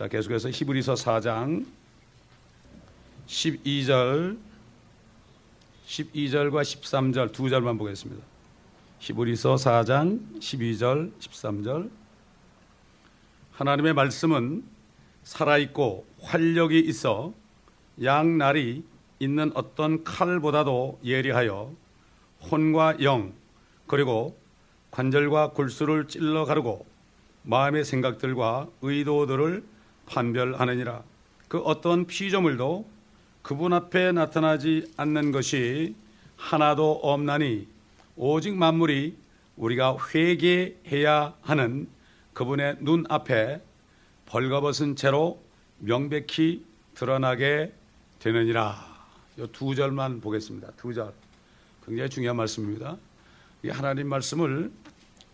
자, 계속해서 히브리서 4장 12절 12절과 13절 두 절만 보겠습니다. 히브리서 4장 12절 13절 하나님의 말씀은 살아 있고 활력이 있어 양날이 있는 어떤 칼보다도 예리하여 혼과 영 그리고 관절과 골수를 찔러 가르고 마음의 생각들과 의도들을 판별하느니라. 그 어떤 피조물도 그분 앞에 나타나지 않는 것이 하나도 없나니 오직 만물이 우리가 회개해야 하는 그분의 눈 앞에 벌거벗은 채로 명백히 드러나게 되느니라. 이두 절만 보겠습니다. 두 절. 굉장히 중요한 말씀입니다. 이 하나님 말씀을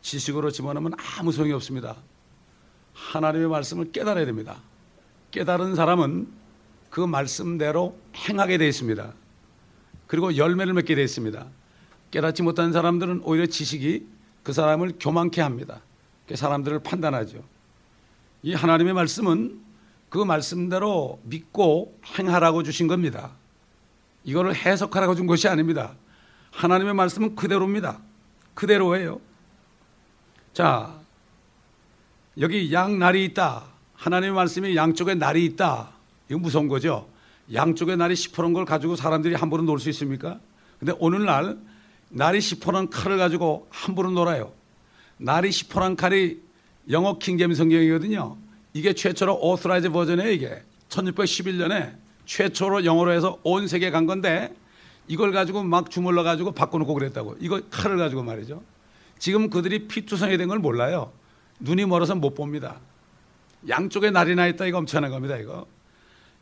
지식으로 집어넣으면 아무 소용이 없습니다. 하나님의 말씀을 깨달아야 됩니다. 깨달은 사람은 그 말씀대로 행하게 되어 있습니다. 그리고 열매를 맺게 되어 있습니다. 깨닫지 못한 사람들은 오히려 지식이 그 사람을 교만케 합니다. 사람들을 판단하죠. 이 하나님의 말씀은 그 말씀대로 믿고 행하라고 주신 겁니다. 이거를 해석하라고 준 것이 아닙니다. 하나님의 말씀은 그대로입니다. 그대로예요. 자, 여기 양 날이 있다. 하나님의 말씀이 양쪽에 날이 있다. 이거 무서운 거죠. 양쪽에 날이 시퍼런 걸 가지고 사람들이 함부로 놀 수 있습니까? 근데 오늘날 날이 시퍼런 칼을 가지고 함부로 놀아요. 날이 시퍼런 칼이 영어 킹제임스 성경이거든요. 이게 최초로 Authorized Version이에요, 이게. 1611년에 최초로 영어로 해서 온 세계 간 건데 이걸 가지고 막 주물러 가지고 바꿔놓고 그랬다고. 이거 칼을 가지고 말이죠. 지금 그들이 피투성이 된 걸 몰라요. 눈이 멀어서 못 봅니다. 양쪽에 날이 나 있다 이거 엄청난 겁니다 이거.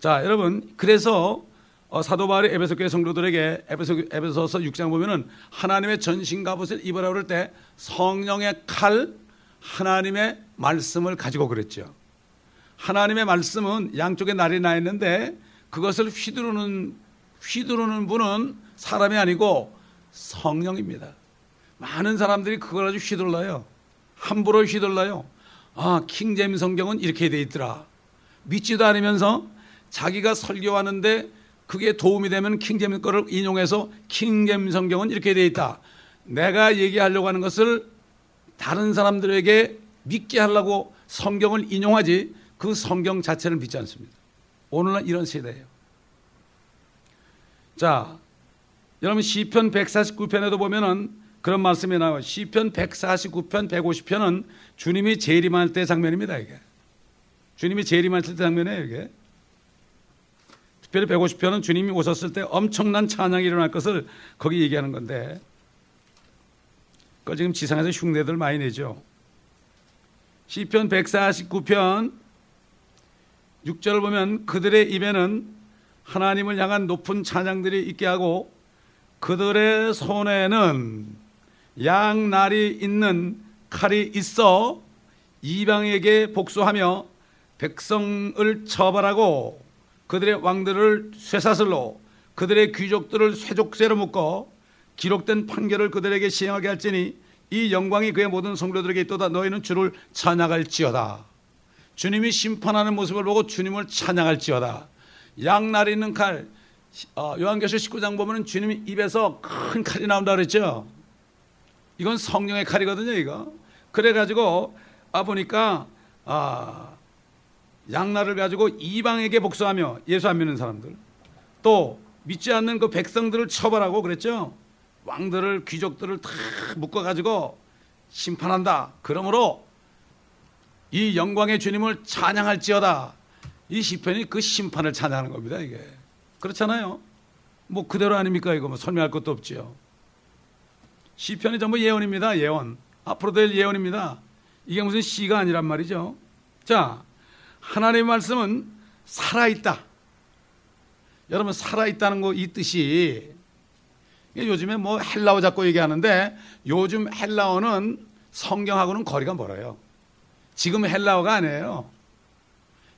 자 여러분 그래서 어, 사도 바울이 에베소 교회 성도들에게 에베소, 에베소서 6장 보면은 하나님의 전신 갑옷을 입으라 그럴 때 성령의 칼 하나님의 말씀을 가지고 그랬죠. 하나님의 말씀은 양쪽에 날이 나 있는데 그것을 휘두르는 휘두르는 분은 사람이 아니고 성령입니다. 많은 사람들이 그걸 아주 휘둘러요. 함부로 휘둘러요. 아, 킹제임 성경은 이렇게 돼 있더라. 믿지도 않으면서 자기가 설교하는데 그게 도움이 되면 킹제임 거를 인용해서 킹제임 성경은 이렇게 돼 있다. 내가 얘기하려고 하는 것을 다른 사람들에게 믿게 하려고 성경을 인용하지 그 성경 자체를 믿지 않습니다. 오늘날 이런 세대예요. 자, 여러분 시편 149편에도 보면은 그런 말씀이 나와요. 시편 149편, 150편은 주님이 재림할 때 장면입니다, 이게. 주님이 재림할 때 장면이에요, 이게. 특별히 150편은 주님이 오셨을 때 엄청난 찬양이 일어날 것을 거기 얘기하는 건데, 그 지금 지상에서 흉내들 많이 내죠. 시편 149편 6절을 보면 그들의 입에는 하나님을 향한 높은 찬양들이 있게 하고 그들의 손에는 양날이 있는 칼이 있어 이방에게 복수하며 백성을 처벌하고 그들의 왕들을 쇠사슬로 그들의 귀족들을 쇠족쇠로 묶어 기록된 판결을 그들에게 시행하게 할지니 이 영광이 그의 모든 성도들에게 있도다. 너희는 주를 찬양할지어다. 주님이 심판하는 모습을 보고 주님을 찬양할지어다. 양날이 있는 칼 어, 요한계시록 19장 보면 주님이 입에서 큰 칼이 나온다 그랬죠 이건 성령의 칼이거든요, 이거. 그래가지고, 아, 보니까, 아, 양날을 가지고 이방에게 복수하며 예수 안 믿는 사람들. 또, 믿지 않는 그 백성들을 처벌하고 그랬죠. 왕들을, 귀족들을 다 묶어가지고 심판한다. 그러므로 이 영광의 주님을 찬양할지어다. 이 시편이 그 심판을 찬양하는 겁니다, 이게. 그렇잖아요. 뭐 그대로 아닙니까, 이거 뭐 설명할 것도 없지요. 시편이 전부 예언입니다. 예언. 앞으로 될 예언입니다. 이게 무슨 시가 아니란 말이죠. 자, 하나님의 말씀은 살아있다. 여러분, 살아있다는 거 이 뜻이 요즘에 뭐 헬라어 자꾸 얘기하는데 요즘 헬라어는 성경하고는 거리가 멀어요. 지금 헬라어가 아니에요.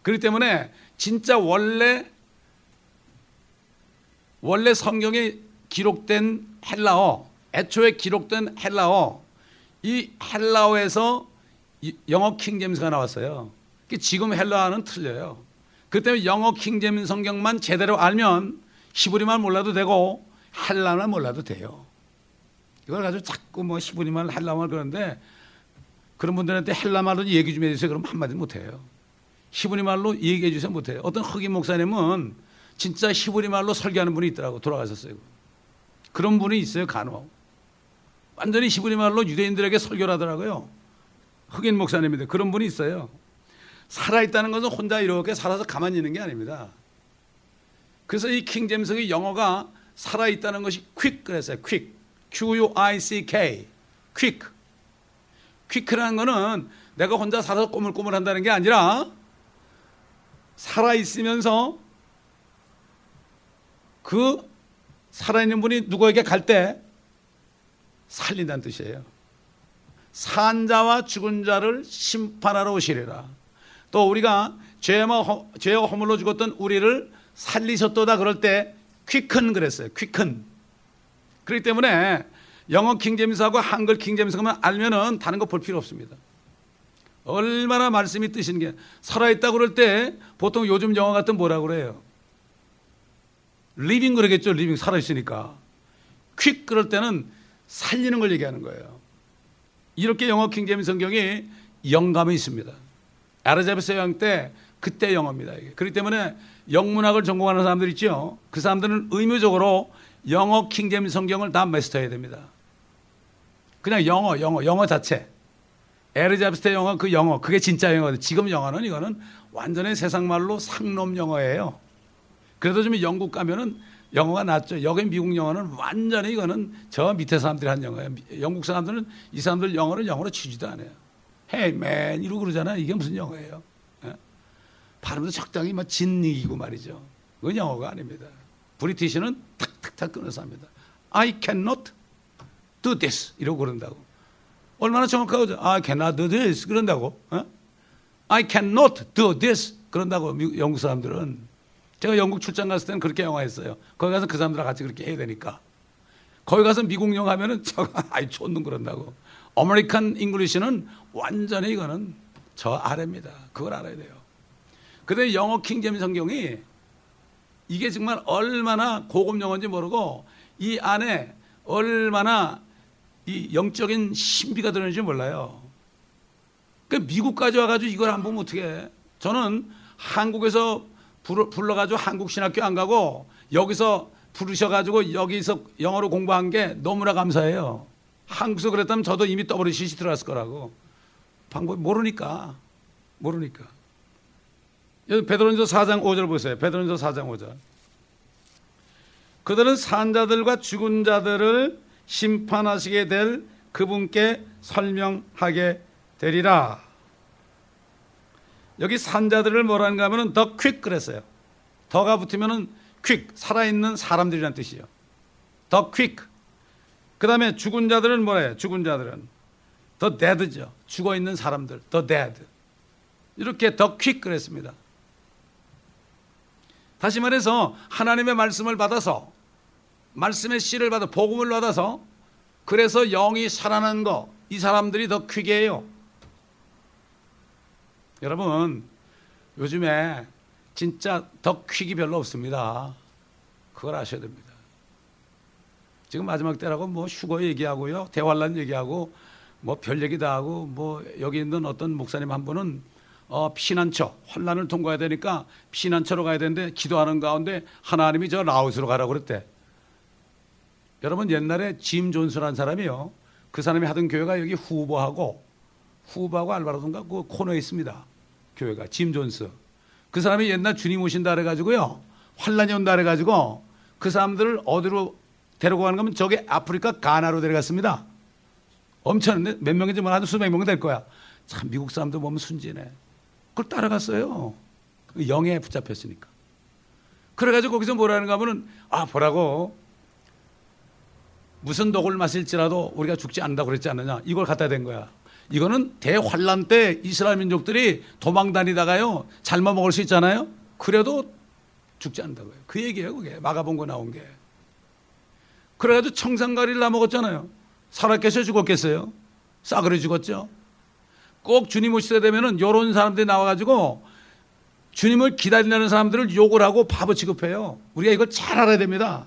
그렇기 때문에 진짜 원래 원래 성경에 기록된 헬라어 애초에 기록된 헬라어 이 헬라어에서 영어 킹제임스가 나왔어요. 지금 헬라어는 틀려요. 그 때문에 영어 킹제임 성경만 제대로 알면 히브리만 몰라도 되고 헬라만 몰라도 돼요. 이걸 가지고 자꾸 뭐 히브리말 헬라말 그러는데 그런 분들한테 헬라말로 얘기 좀 해주세요. 그럼 한마디 못해요. 히브리말로 얘기해 주세요. 못해요. 어떤 흑인 목사님은 진짜 히브리말로 설교하는 분이 있더라고 돌아가셨어요. 그런 분이 있어요. 간혹. 완전히 히브리말로 유대인들에게 설교를 하더라고요. 흑인 목사님인데 그런 분이 있어요. 살아있다는 것은 혼자 이렇게 살아서 가만히 있는 게 아닙니다. 그래서 이 킹제임스의 영어가 살아있다는 것이 quick 그랬어요. quick. Q-U-I-C-K. quick. quick라는 거는 내가 혼자 살아서 꼬물꼬물 한다는 게 아니라 살아있으면서 그 살아있는 분이 누구에게 갈 때 살린다는 뜻이에요. 산자와 죽은 자를 심판하러 오시리라. 또 우리가 죄와, 죄와 허물로 죽었던 우리를 살리셨도다 그럴 때 퀴큰 그랬어요. 퀴큰. 그렇기 때문에 영어 킹제임스하고 한글 킹제임스만 알면은 다른 거 볼 필요 없습니다. 얼마나 말씀이 뜻인 게 살아있다 그럴 때 보통 요즘 영어 같은 뭐라 그래요? living 그러겠죠. living 살아있으니까. quick 그럴 때는 살리는 걸 얘기하는 거예요. 이렇게 영어 킹제임스 성경이 영감이 있습니다. 엘리자베스 여왕 때 그때 영어입니다. 이게. 그렇기 때문에 영문학을 전공하는 사람들 있죠. 그 사람들은 의무적으로 영어 킹제임스 성경을 다 마스터해야 됩니다. 그냥 영어, 영어, 영어 자체. 에르자베스 영어 그 영어 그게 진짜 영어거든요. 지금 영어는 이거는 완전히 세상 말로 상놈 영어예요. 그래도 좀 영국 가면은 영어가 낫죠. 여기 미국 영어는 완전히 이거는 저 밑에 사람들이 한 영어예요. 영국 사람들은 이 사람들 영어를 영어로 치지도 않아요. Hey man 이러고 그러잖아요. 이게 무슨 영어예요? 예? 발음도 적당히 막 진이고 말이죠. 그건 영어가 아닙니다. 브리티시는 탁탁탁 끊어서 합니다. I cannot do this 이러고 그런다고. 얼마나 정확하죠? I cannot do this 그런다고. 어? I cannot do this 그런다고 미국, 영국 사람들은. 제가 영국 출장 갔을 때는 그렇게 영화 했어요. 거기 가서 그 사람들하고 같이 그렇게 해야 되니까. 거기 가서 미국 영화 하면은 저 아이 촌놈 그런다고. American English는 완전히 이거는 저 아래입니다. 그걸 알아야 돼요. 근데 영어 킹제임스 성경이 이게 정말 얼마나 고급 영어인지 모르고 이 안에 얼마나 이 영적인 신비가 들어있는지 몰라요. 그 미국까지 와가지고 이걸 안 보면 어떻게 저는 한국에서 불러 가지고 한국 신학교 안 가고 여기서 부르셔가지고 여기서 영어로 공부한 게 너무나 감사해요. 한국에서 그랬다면 저도 이미 WCC 들어갔을 거라고. 방법 모르니까. 모르니까. 여기 베드로전서 4장 5절 보세요. 베드로전서 4장 5절. 그들은 산 자들과 죽은 자들을 심판하시게 될 그분께 설명하게 되리라. 여기 산자들을 뭐라는가 하면은 더 퀵 그랬어요. 더가 붙으면은 퀵 살아있는 사람들이란 뜻이에요. The quick. 그 다음에 죽은 자들은 뭐래요? 죽은 자들은 the dead죠. 죽어 있는 사람들, the dead. 이렇게 the quick 그랬습니다. 다시 말해서 하나님의 말씀을 받아서 말씀의 씨를 받아 복음을 받아서 그래서 영이 살아난 거 이 사람들이 the quick이에요. 여러분 요즘에 진짜 더 퀵이 별로 없습니다. 그걸 아셔야 됩니다. 지금 마지막 때라고 뭐 휴거 얘기하고요, 대환란 얘기하고 뭐 별 얘기 다 하고 뭐 여기 있는 어떤 목사님 한 분은 어, 피난처 환란을 통과해야 되니까 피난처로 가야 되는데 기도하는 가운데 하나님이 저 라오스로 가라고 그랬대. 여러분 옛날에 짐 존스라는 사람이요. 그 사람이 하던 교회가 여기 후보하고 후보하고 알바라던가 그 코너에 있습니다. 교회가 짐 존스. 그 사람이 옛날 주님 오신다 그래 가지고요. 환란이 온다 그래 가지고 그 사람들을 어디로 데리고 가는 거면 저게 아프리카 가나로 데려갔습니다. 엄청 몇 명인지 뭐한 수백 명 될 거야. 참 미국 사람들 보면 순진해. 그걸 따라갔어요. 그 영에 붙잡혔으니까. 그래가지고 거기서 뭐라는가 하면은 아 보라고 무슨 독을 마실지라도 우리가 죽지 않는다고 그랬지 않느냐. 이걸 갖다 댄 거야. 이거는 대환란 때 이스라엘 민족들이 도망 다니다가요. 잘못 먹을 수 있잖아요. 그래도 죽지 않는다고요. 그 얘기예요, 그게. 마가본거 나온 게. 그래가지고 청산가리를 다 먹었잖아요. 살았겠어요, 죽었겠어요? 싸그리 죽었죠. 꼭 주님 때 되면은 요런 사람들이 나와가지고 주님을 기다리는 사람들을 욕을 하고 바보 취급해요. 우리가 이걸 잘 알아야 됩니다.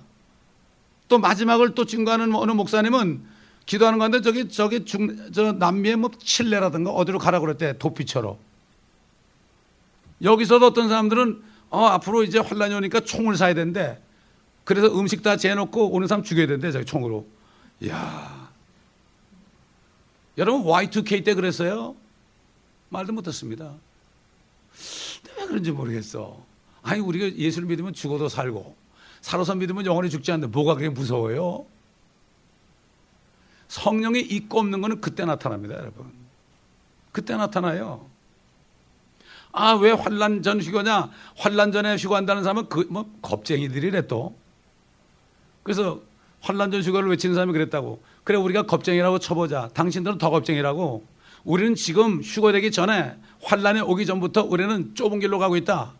또 마지막을 또 증거하는 어느 목사님은 기도하는 건데 저기 저기 중, 저 남미의 뭐 칠레라든가 어디로 가라 그랬대 도피처로. 여기서도 어떤 사람들은 어 앞으로 이제 환란이 오니까 총을 사야 된대. 그래서 음식 다 재놓고 오는 사람 죽여야 된대 저기 총으로. 야 여러분 Y2K 때 그랬어요? 말도 못했습니다. 왜 그런지 모르겠어. 아니 우리가 예수를 믿으면 죽어도 살고 살아서 믿으면 영원히 죽지 않는데 뭐가 그렇게 무서워요? 성령이 있고 없는 것은 그때 나타납니다, 여러분. 그때 나타나요. 아, 왜 환란 전 휴거냐? 환란 전에 휴거한다는 사람은 그 뭐 겁쟁이들이래 또. 그래서 환란 전 휴거를 외치는 사람이 그랬다고. 그래 우리가 겁쟁이라고 쳐보자. 당신들은 더 겁쟁이라고. 우리는 지금 휴거되기 전에 환란이 오기 전부터 우리는 좁은 길로 가고 있다.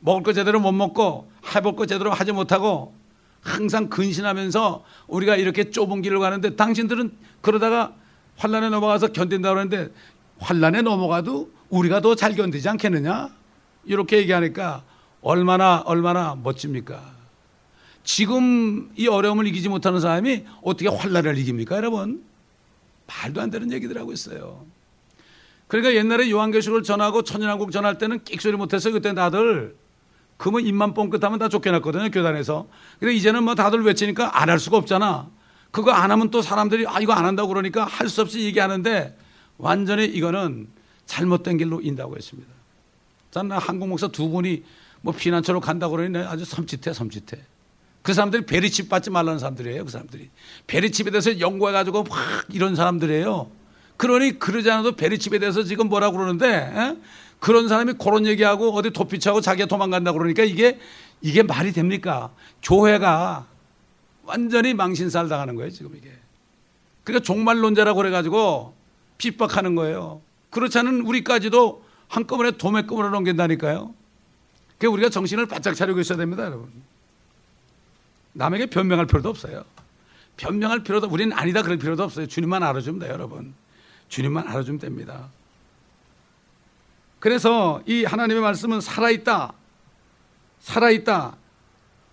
먹을 거 제대로 못 먹고 해볼 거 제대로 하지 못하고 항상 근신하면서 우리가 이렇게 좁은 길을 가는데 당신들은 그러다가 환란에 넘어가서 견딘다고 하는데 환란에 넘어가도 우리가 더 잘 견디지 않겠느냐? 이렇게 얘기하니까 얼마나 얼마나 멋집니까? 지금 이 어려움을 이기지 못하는 사람이 어떻게 환란을 이깁니까, 여러분? 말도 안 되는 얘기들 하고 있어요. 그러니까 옛날에 요한계시록을 전하고 천연왕국 전할 때는 끽소리 못해서 그때 다들 그러면 입만 뻥끗하면 다 쫓겨났거든요 교단에서. 근데 이제는 뭐 다들 외치니까 안 할 수가 없잖아. 그거 안 하면 또 사람들이 아 이거 안 한다고 그러니까 할 수 없이 얘기하는데 완전히 이거는 잘못된 길로 인다고 했습니다. 저는 한국 목사 두 분이 뭐 피난처로 간다고 그러니 아주 섬찟해 섬찟해. 그 사람들이 베리칩 받지 말라는 사람들이에요. 그 사람들이 베리칩에 대해서 연구해가지고 막 이런 사람들이에요. 그러니 그러지 않아도 베리칩에 대해서 지금 뭐라고 그러는데 에? 그런 사람이 그런 얘기하고 어디 도피차고 자기가 도망간다 그러니까 이게 이게 말이 됩니까? 교회가 완전히 망신살 당하는 거예요, 지금 이게. 그러니까 종말론자라고 그래가지고 핍박하는 거예요. 그렇지 않은 우리까지도 한꺼번에 도매금으로 넘긴다니까요. 그러니까 우리가 정신을 바짝 차리고 있어야 됩니다, 여러분. 남에게 변명할 필요도 없어요. 변명할 필요도, 우리는 아니다 그럴 필요도 없어요. 주님만 돼요, 여러분. 주님만 알아주면 됩니다. 그래서 이 하나님의 말씀은 살아있다. 살아있다.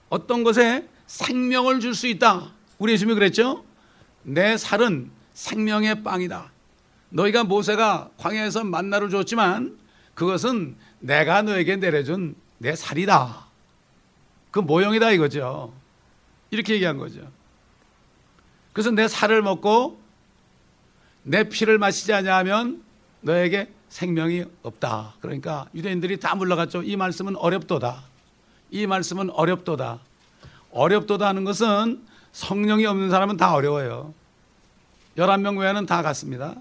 어떤 것에 생명을 줄 수 있다. 우리 예수님이 그랬죠? 내 살은 생명의 빵이다. 너희가 모세가 광야에서 만나를 줬지만 그것은 내가 너에게 내려준 내 살이다. 그 모형이다 이거죠. 이렇게 얘기한 거죠. 그래서 내 살을 먹고 내 피를 마시지 않냐면 너에게 생명이 없다. 그러니까 유대인들이 다 물러갔죠. 이 말씀은 어렵도다. 이 말씀은 어렵도다. 어렵도다 하는 것은 성령이 없는 사람은 다 어려워요. 11명 외에는 다 갔습니다.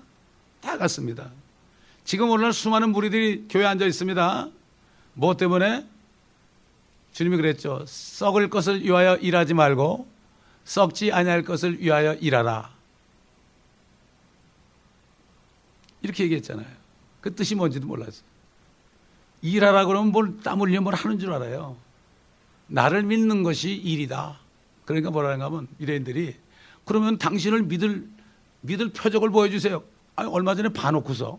다 갔습니다. 지금 오늘날 수많은 무리들이 교회에 앉아 있습니다. 뭐 때문에? 주님이 그랬죠. 썩을 것을 위하여 일하지 말고 썩지 아니할 것을 위하여 일하라. 이렇게 얘기했잖아요. 그 뜻이 뭔지도 몰랐어요. 일하라 그러면 뭘 땀 흘려 뭘 하는 줄 알아요. 나를 믿는 것이 일이다. 그러니까 뭐라는가 하면 유대인들이 그러면 당신을 믿을 믿을 표적을 보여주세요. 아니, 얼마 전에 봐놓고서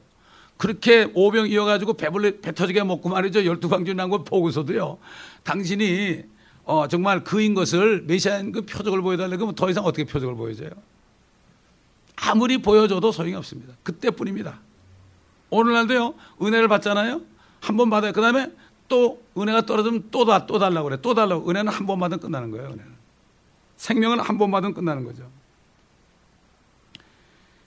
그렇게 오병 이어가지고 배불리 배 터지게 먹고 말이죠. 열두 광주 난 거 보고서도요. 당신이 어, 정말 그인 것을 메시아인 그 표적을 보여달라고 하면 더 이상 어떻게 표적을 보여줘요? 아무리 보여줘도 소용이 없습니다. 그때뿐입니다. 오늘날도요, 은혜를 받잖아요? 한 번 받아요. 그 다음에 또 은혜가 떨어지면 또, 다, 또 달라고 그래. 또 달라고. 은혜는 한 번 받으면 끝나는 거예요, 은혜는. 생명은 한 번 받으면 끝나는 거죠.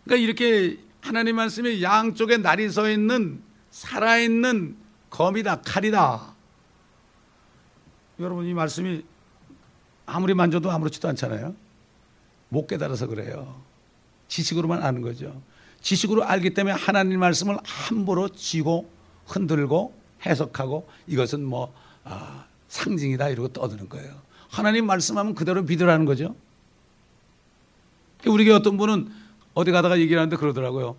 그러니까 이렇게 하나님 말씀이 양쪽에 날이 서 있는 살아있는 검이다, 칼이다. 여러분, 이 말씀이 아무리 만져도 아무렇지도 않잖아요. 못 깨달아서 그래요. 지식으로만 아는 거죠. 지식으로 알기 때문에 하나님 말씀을 함부로 쥐고 흔들고 해석하고 이것은 뭐 아, 상징이다 이러고 떠드는 거예요. 하나님 말씀하면 그대로 믿으라는 거죠. 우리 교 어떤 분은 어디 가다가 얘기를 하는데 그러더라고요.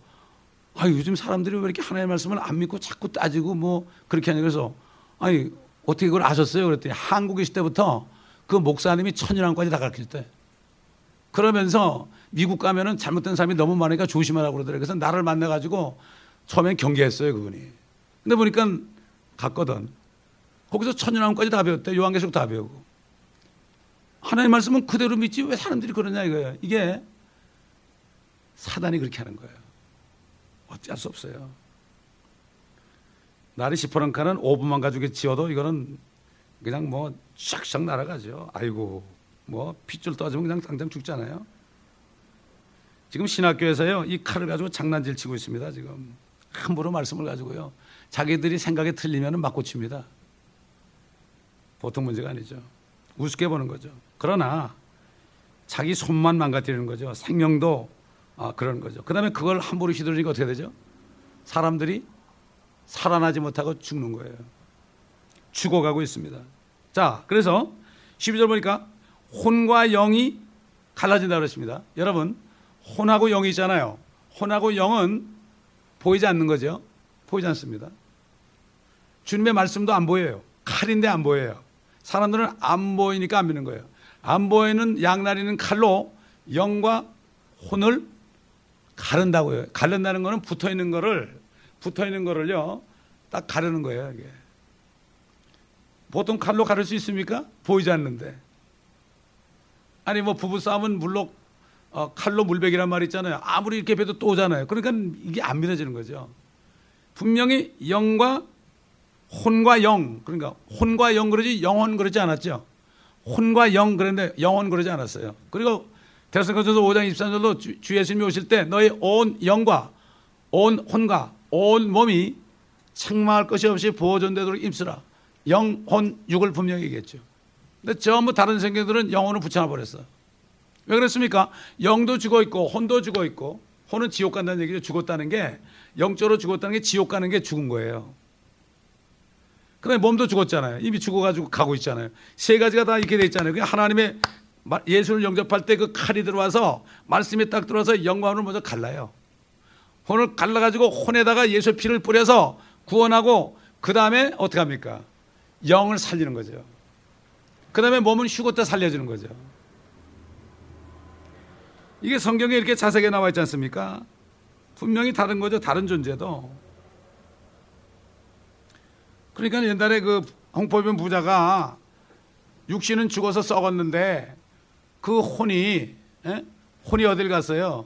아, 요즘 사람들이 왜 이렇게 하나님 말씀을 안 믿고 자꾸 따지고 뭐 그렇게 하냐 그래서 아니 어떻게 그걸 아셨어요? 그랬더니 한국에 있을 때부터 그 목사님이 천일왕까지 다 가르칠 때 그러면서 미국 가면은 잘못된 사람이 너무 많으니까 조심하라고 그러더라고요. 그래서 나를 만나가지고 처음엔 경계했어요 그분이. 근데 보니까 갔거든. 거기서 천년왕까지 다 배웠대. 요한계시록 다 배우고. 하나님 말씀은 그대로 믿지 왜 사람들이 그러냐 이거예요. 이게 사단이 그렇게 하는 거예요. 어찌할 수 없어요. 날이 시퍼런카는 5분만 가지고 지어도 이거는 그냥 뭐 샥샥 날아가죠. 아이고 뭐 핏줄 떠지면 그냥 당장 죽잖아요. 지금 신학교에서요 이 칼을 가지고 장난질 치고 있습니다. 지금 함부로 말씀을 가지고요 자기들이 생각이 틀리면 맞고 칩니다. 보통 문제가 아니죠. 우습게 보는 거죠. 그러나 자기 손만 망가뜨리는 거죠. 생명도 아, 그런 거죠. 그 다음에 그걸 함부로 휘두르니까 어떻게 되죠? 사람들이 살아나지 못하고 죽는 거예요. 죽어가고 있습니다. 자, 그래서 12절 보니까 혼과 영이 갈라진다 그랬습니다. 여러분, 혼하고 영이 있잖아요. 혼하고 영은 보이지 않는 거죠. 보이지 않습니다. 주님의 말씀도 안 보여요. 칼인데 안 보여요. 사람들은 안 보이니까 안 믿는 거예요. 안 보이는 양날이는 칼로 영과 혼을 가른다고요. 가른다는 거는 붙어 있는 거를 붙어 있는 거를요. 딱 가르는 거예요, 이게. 보통 칼로 가를 수 있습니까? 보이지 않는데. 아니 뭐 부부 싸움은 물론 어, 칼로 물베기란 말 있잖아요. 아무리 이렇게 배도 또 오잖아요. 그러니까 이게 안 믿어지는 거죠. 분명히 영과 혼과 영 그러니까 혼과 영 그러지 영혼 그러지 않았죠. 혼과 영 그런데 영혼 그러지 않았어요. 그리고 대성전서 5장 23절로 주, 주 예수님이 오실 때 너희 온 영과 온 혼과 온 몸이 책망할 것이 없이 보존되도록 입수라. 영, 혼, 육을 분명히 얘기했죠. 근데 전부 다른 성경들은 영혼을 붙여놔 버렸어. 왜 그렇습니까? 영도 죽어 있고 혼도 죽어 있고 혼은 지옥 간다는 얘기죠. 죽었다는 게 영적으로 죽었다는 게 지옥 가는 게 죽은 거예요. 그다음에 몸도 죽었잖아요. 이미 죽어가지고 가고 있잖아요. 세 가지가 다 이렇게 돼 있잖아요. 하나님의 예수를 영접할 때 그 칼이 들어와서 말씀이 딱 들어와서 영광을 먼저 갈라요. 혼을 갈라가지고 혼에다가 예수 피를 뿌려서 구원하고 그 다음에 어떻게 합니까? 영을 살리는 거죠. 그 다음에 몸은 휴고 때 살려주는 거죠. 이게 성경에 이렇게 자세하게 나와 있지 않습니까? 분명히 다른 거죠. 다른 존재도. 그러니까 옛날에 그 홍포병 부자가 육신은 죽어서 썩었는데 그 혼이 에? 예? 혼이 어딜 갔어요?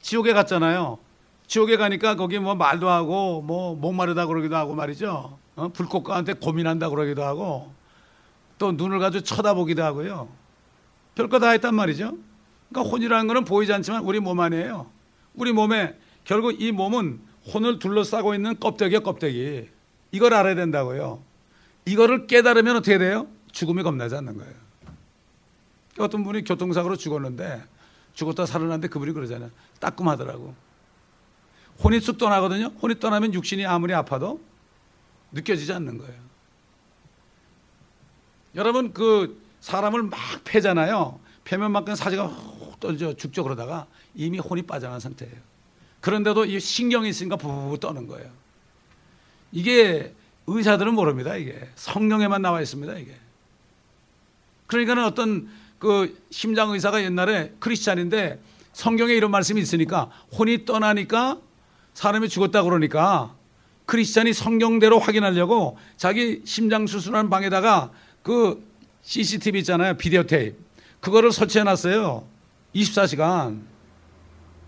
지옥에 갔잖아요. 지옥에 가니까 거기 뭐 말도 하고 뭐 목마르다 그러기도 하고 말이죠. 어? 불꽃가한테 고민한다 그러기도 하고 또 눈을 가지고 쳐다보기도 하고요. 별거 다 했단 말이죠. 그러니까 혼이라는 것은 보이지 않지만 우리 몸 안에요. 우리 몸에 결국 이 몸은 혼을 둘러싸고 있는 껍데기야 껍데기. 이걸 알아야 된다고요. 이거를 깨달으면 어떻게 돼요? 죽음이 겁나지 않는 거예요. 어떤 분이 교통사고로 죽었는데 죽었다 살아났는데 그분이 그러잖아요. 따끔하더라고. 혼이 쑥 떠나거든요. 혼이 떠나면 육신이 아무리 아파도 느껴지지 않는 거예요. 여러분 그 사람을 막 패잖아요. 패면 만큼 사지가 훅 떠져 죽죠 그러다가 이미 혼이 빠져나간 상태예요. 그런데도 이 신경이 있으니까 부부 떠는 거예요. 이게 의사들은 모릅니다. 이게 성령에만 나와 있습니다. 이게 그러니까는 어떤 그 심장 의사가 옛날에 크리스찬인데 성경에 이런 말씀이 있으니까 혼이 떠나니까 사람이 죽었다 그러니까 크리스찬이 성경대로 확인하려고 자기 심장 수술하는 방에다가 그 CCTV 있잖아요. 비디오 테이프. 그거를 설치해 놨어요. 24시간.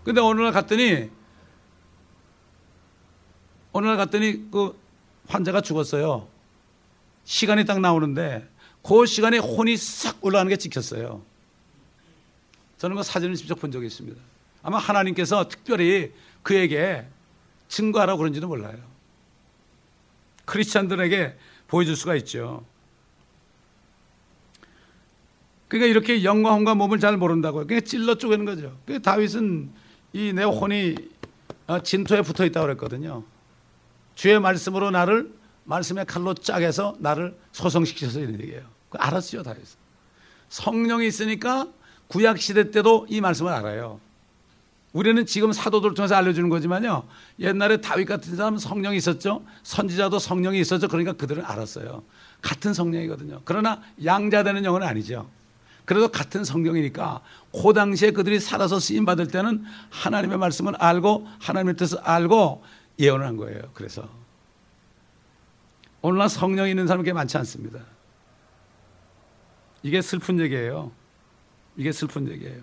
근데 어느 날 갔더니 어느 날 갔더니 그 환자가 죽었어요. 시간이 딱 나오는데 그 시간에 혼이 싹 올라가는 게 찍혔어요. 저는 그 사진을 직접 본 적이 있습니다. 아마 하나님께서 특별히 그에게 증거하라고 그런지도 몰라요. 크리스찬들에게 보여줄 수가 있죠. 그러니까 이렇게 영과 혼과 몸을 잘 모른다고요. 그냥 찔러 쪼개는 거죠. 그 다윗은 이 내 혼이 어, 진토에 붙어 있다고 그랬거든요. 주의 말씀으로 나를 말씀의 칼로 짜게서 나를 소성시켜서 이런 얘기예요. 알았어요, 다윗. 성령이 있으니까 구약 시대 때도 이 말씀을 알아요. 우리는 지금 사도들 통해서 알려주는 거지만요. 옛날에 다윗 같은 사람은 성령이 있었죠. 선지자도 성령이 있었죠. 그러니까 그들은 알았어요. 같은 성령이거든요. 그러나 양자되는 영은 아니죠. 그래도 같은 성경이니까 그 당시에 그들이 살아서 쓰임 받을 때는 하나님의 말씀을 알고 하나님의 뜻을 알고 예언을 한 거예요. 그래서 오늘날 성령 있는 사람이 많지 않습니다. 이게 슬픈 얘기예요. 이게 슬픈 얘기예요.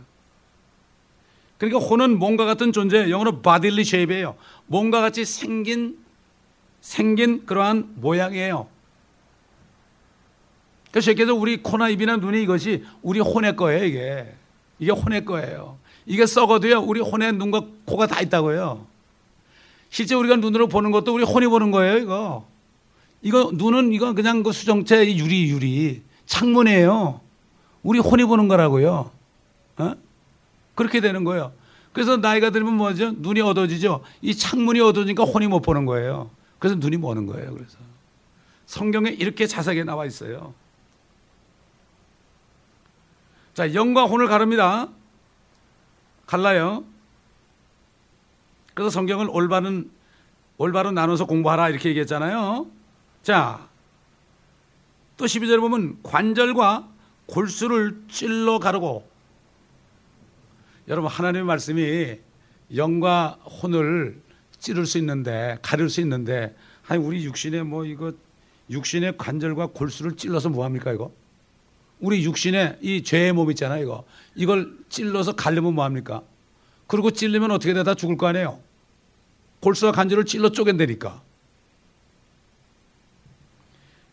그러니까 혼은 몸과 같은 존재, 영어로 bodily shape이에요. 몸과 같이 생긴 생긴 그러한 모양이에요. 그래서 쉽게서 우리 코나 입이나 눈이 이것이 우리 혼의 거예요, 이게. 이게 혼의 거예요. 이게 썩어도요, 우리 혼에 눈과 코가 다 있다고요. 실제 우리가 눈으로 보는 것도 우리 혼이 보는 거예요, 이거. 이거 눈은 이거 그냥 그 수정체 유리 유리 창문이에요. 우리 혼이 보는 거라고요. 어? 그렇게 되는 거예요. 그래서 나이가 들면 뭐죠? 눈이 어두워지죠. 이 창문이 어두워지니까 혼이 못 보는 거예요. 그래서 눈이 머는 거예요. 그래서 성경에 이렇게 자세하게 나와 있어요. 자, 영과 혼을 가릅니다. 갈라요. 그래서 성경을 올바른 올바로 나눠서 공부하라 이렇게 얘기했잖아요. 자, 또 12절에 보면 관절과 골수를 찔러 가르고 여러분 하나님의 말씀이 영과 혼을 찌를 수 있는데 가릴 수 있는데 아니 우리 육신에 뭐 이거 육신의 관절과 골수를 찔러서 뭐 합니까 이거? 우리 육신에 이 죄의 몸 있잖아요 이거 이걸 찔러서 가려면 뭐 합니까? 그리고 찔리면 어떻게 돼? 다 죽을 거 아니에요. 골수와 관절을 찔러 쪼갠다니까.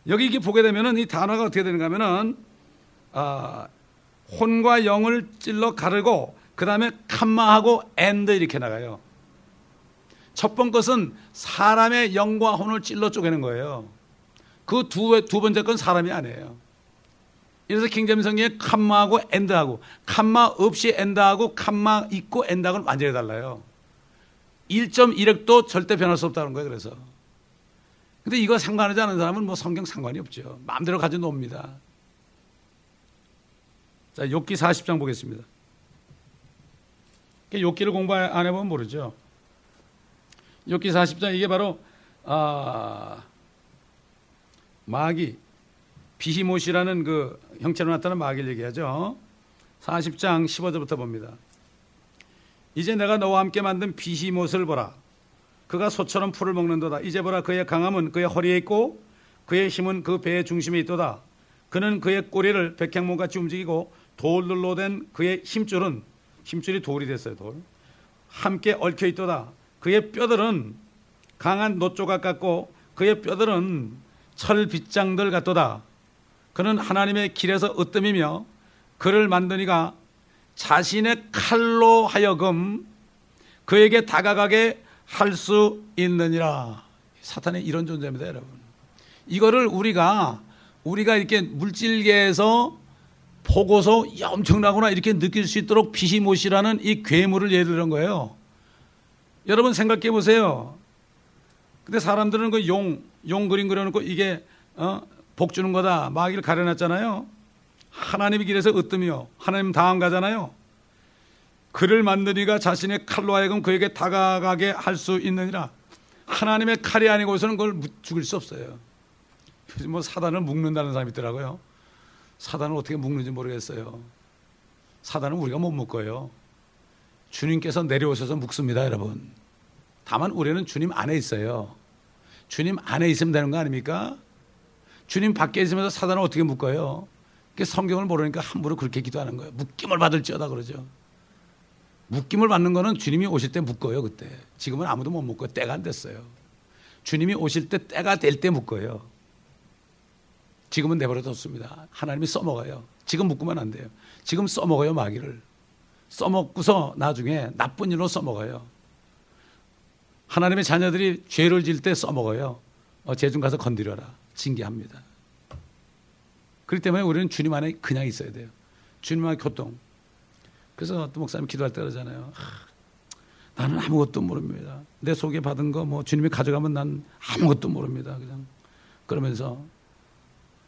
여기 이게 보게 되면은 이 단어가 어떻게 되는가 하면은 아, 혼과 영을 찔러 가르고 그 다음에 콤마하고 and 이렇게 나가요. 첫 번째 것은 사람의 영과 혼을 찔러 쪼개는 거예요. 그 두 두 번째 건 사람이 아니에요. 이래서 킹제임스 성경에 콤마하고 and하고 콤마 없이 and하고 콤마 있고 and하고는 완전히 달라요. 1.1획도 절대 변할 수 없다는 거예요. 그래서. 근데 이거 상관하지 않은 사람은 뭐 성경 상관이 없죠. 마음대로 고쳐 놓습니다. 자, 욥기 40장 보겠습니다. 욥기를 공부 안 해보면 모르죠. 욥기 40장 이게 바로 아, 마귀 비히못이라는 그 형체로 나타난 마귀를 얘기하죠. 40장 15절부터 봅니다. 이제 내가 너와 함께 만든 비히못을 보라. 그가 소처럼 풀을 먹는도다. 이제 보라 그의 강함은 그의 허리에 있고 그의 힘은 그 배의 중심에 있도다. 그는 그의 꼬리를 백향목같이 움직이고 돌들로 된 그의 힘줄은 힘줄이 돌이 됐어요. 돌. 함께 얽혀 있도다. 그의 뼈들은 강한 노조각 같고 그의 뼈들은 철 빗장들 같도다. 그는 하나님의 길에서 으뜸이며 그를 만드니가 자신의 칼로 하여금 그에게 다가가게 할 수 있느니라. 사탄의 이런 존재입니다, 여러분. 이거를 우리가 우리가 이렇게 물질계에서 보고서 엄청나구나 이렇게 느낄 수 있도록 비시못이라는 이 괴물을 예를 든 거예요. 여러분 생각해 보세요. 근데 사람들은 그 용, 용 그림 그려놓고 이게, 어, 복 주는 거다. 마귀를 가려놨잖아요. 하나님의 길에서 으뜸이요. 하나님 다음 가잖아요. 그를 만드니가 자신의 칼로 하여금 그에게 다가가게 할 수 있느니라. 하나님의 칼이 아니고서는 그걸 죽일 수 없어요. 뭐 사단을 묶는다는 사람이 있더라고요. 사단을 어떻게 묶는지 모르겠어요. 사단은 우리가 못 묶어요. 주님께서 내려오셔서 묶습니다, 여러분. 다만 우리는 주님 안에 있어요. 주님 안에 있으면 되는 거 아닙니까? 주님 밖에 있으면서 사단을 어떻게 묶어요? 성경을 모르니까 함부로 그렇게 기도하는 거예요. 묶임을 받을지어다 그러죠. 묶임을 받는 거는 주님이 오실 때 묶어요, 그때. 지금은 아무도 못 묶어요. 때가 안 됐어요. 주님이 오실 때 때가 될 때 묶어요. 지금은 내버려뒀습니다. 하나님이 써먹어요. 지금 묶으면 안 돼요. 지금 써먹어요, 마귀를. 써먹고서 나중에 나쁜 일로 써먹어요. 하나님의 자녀들이 죄를 질 때 써먹어요. 어, 죄좀 가서 건드려라. 징계합니다. 그렇기 때문에 우리는 주님 안에 그냥 있어야 돼요. 주님 안에 교통. 그래서 또 목사님 기도할 때 그러잖아요. 하, 나는 아무것도 모릅니다. 내 속에 받은 거 뭐 주님이 가져가면 난 아무것도 모릅니다. 그냥 그러면서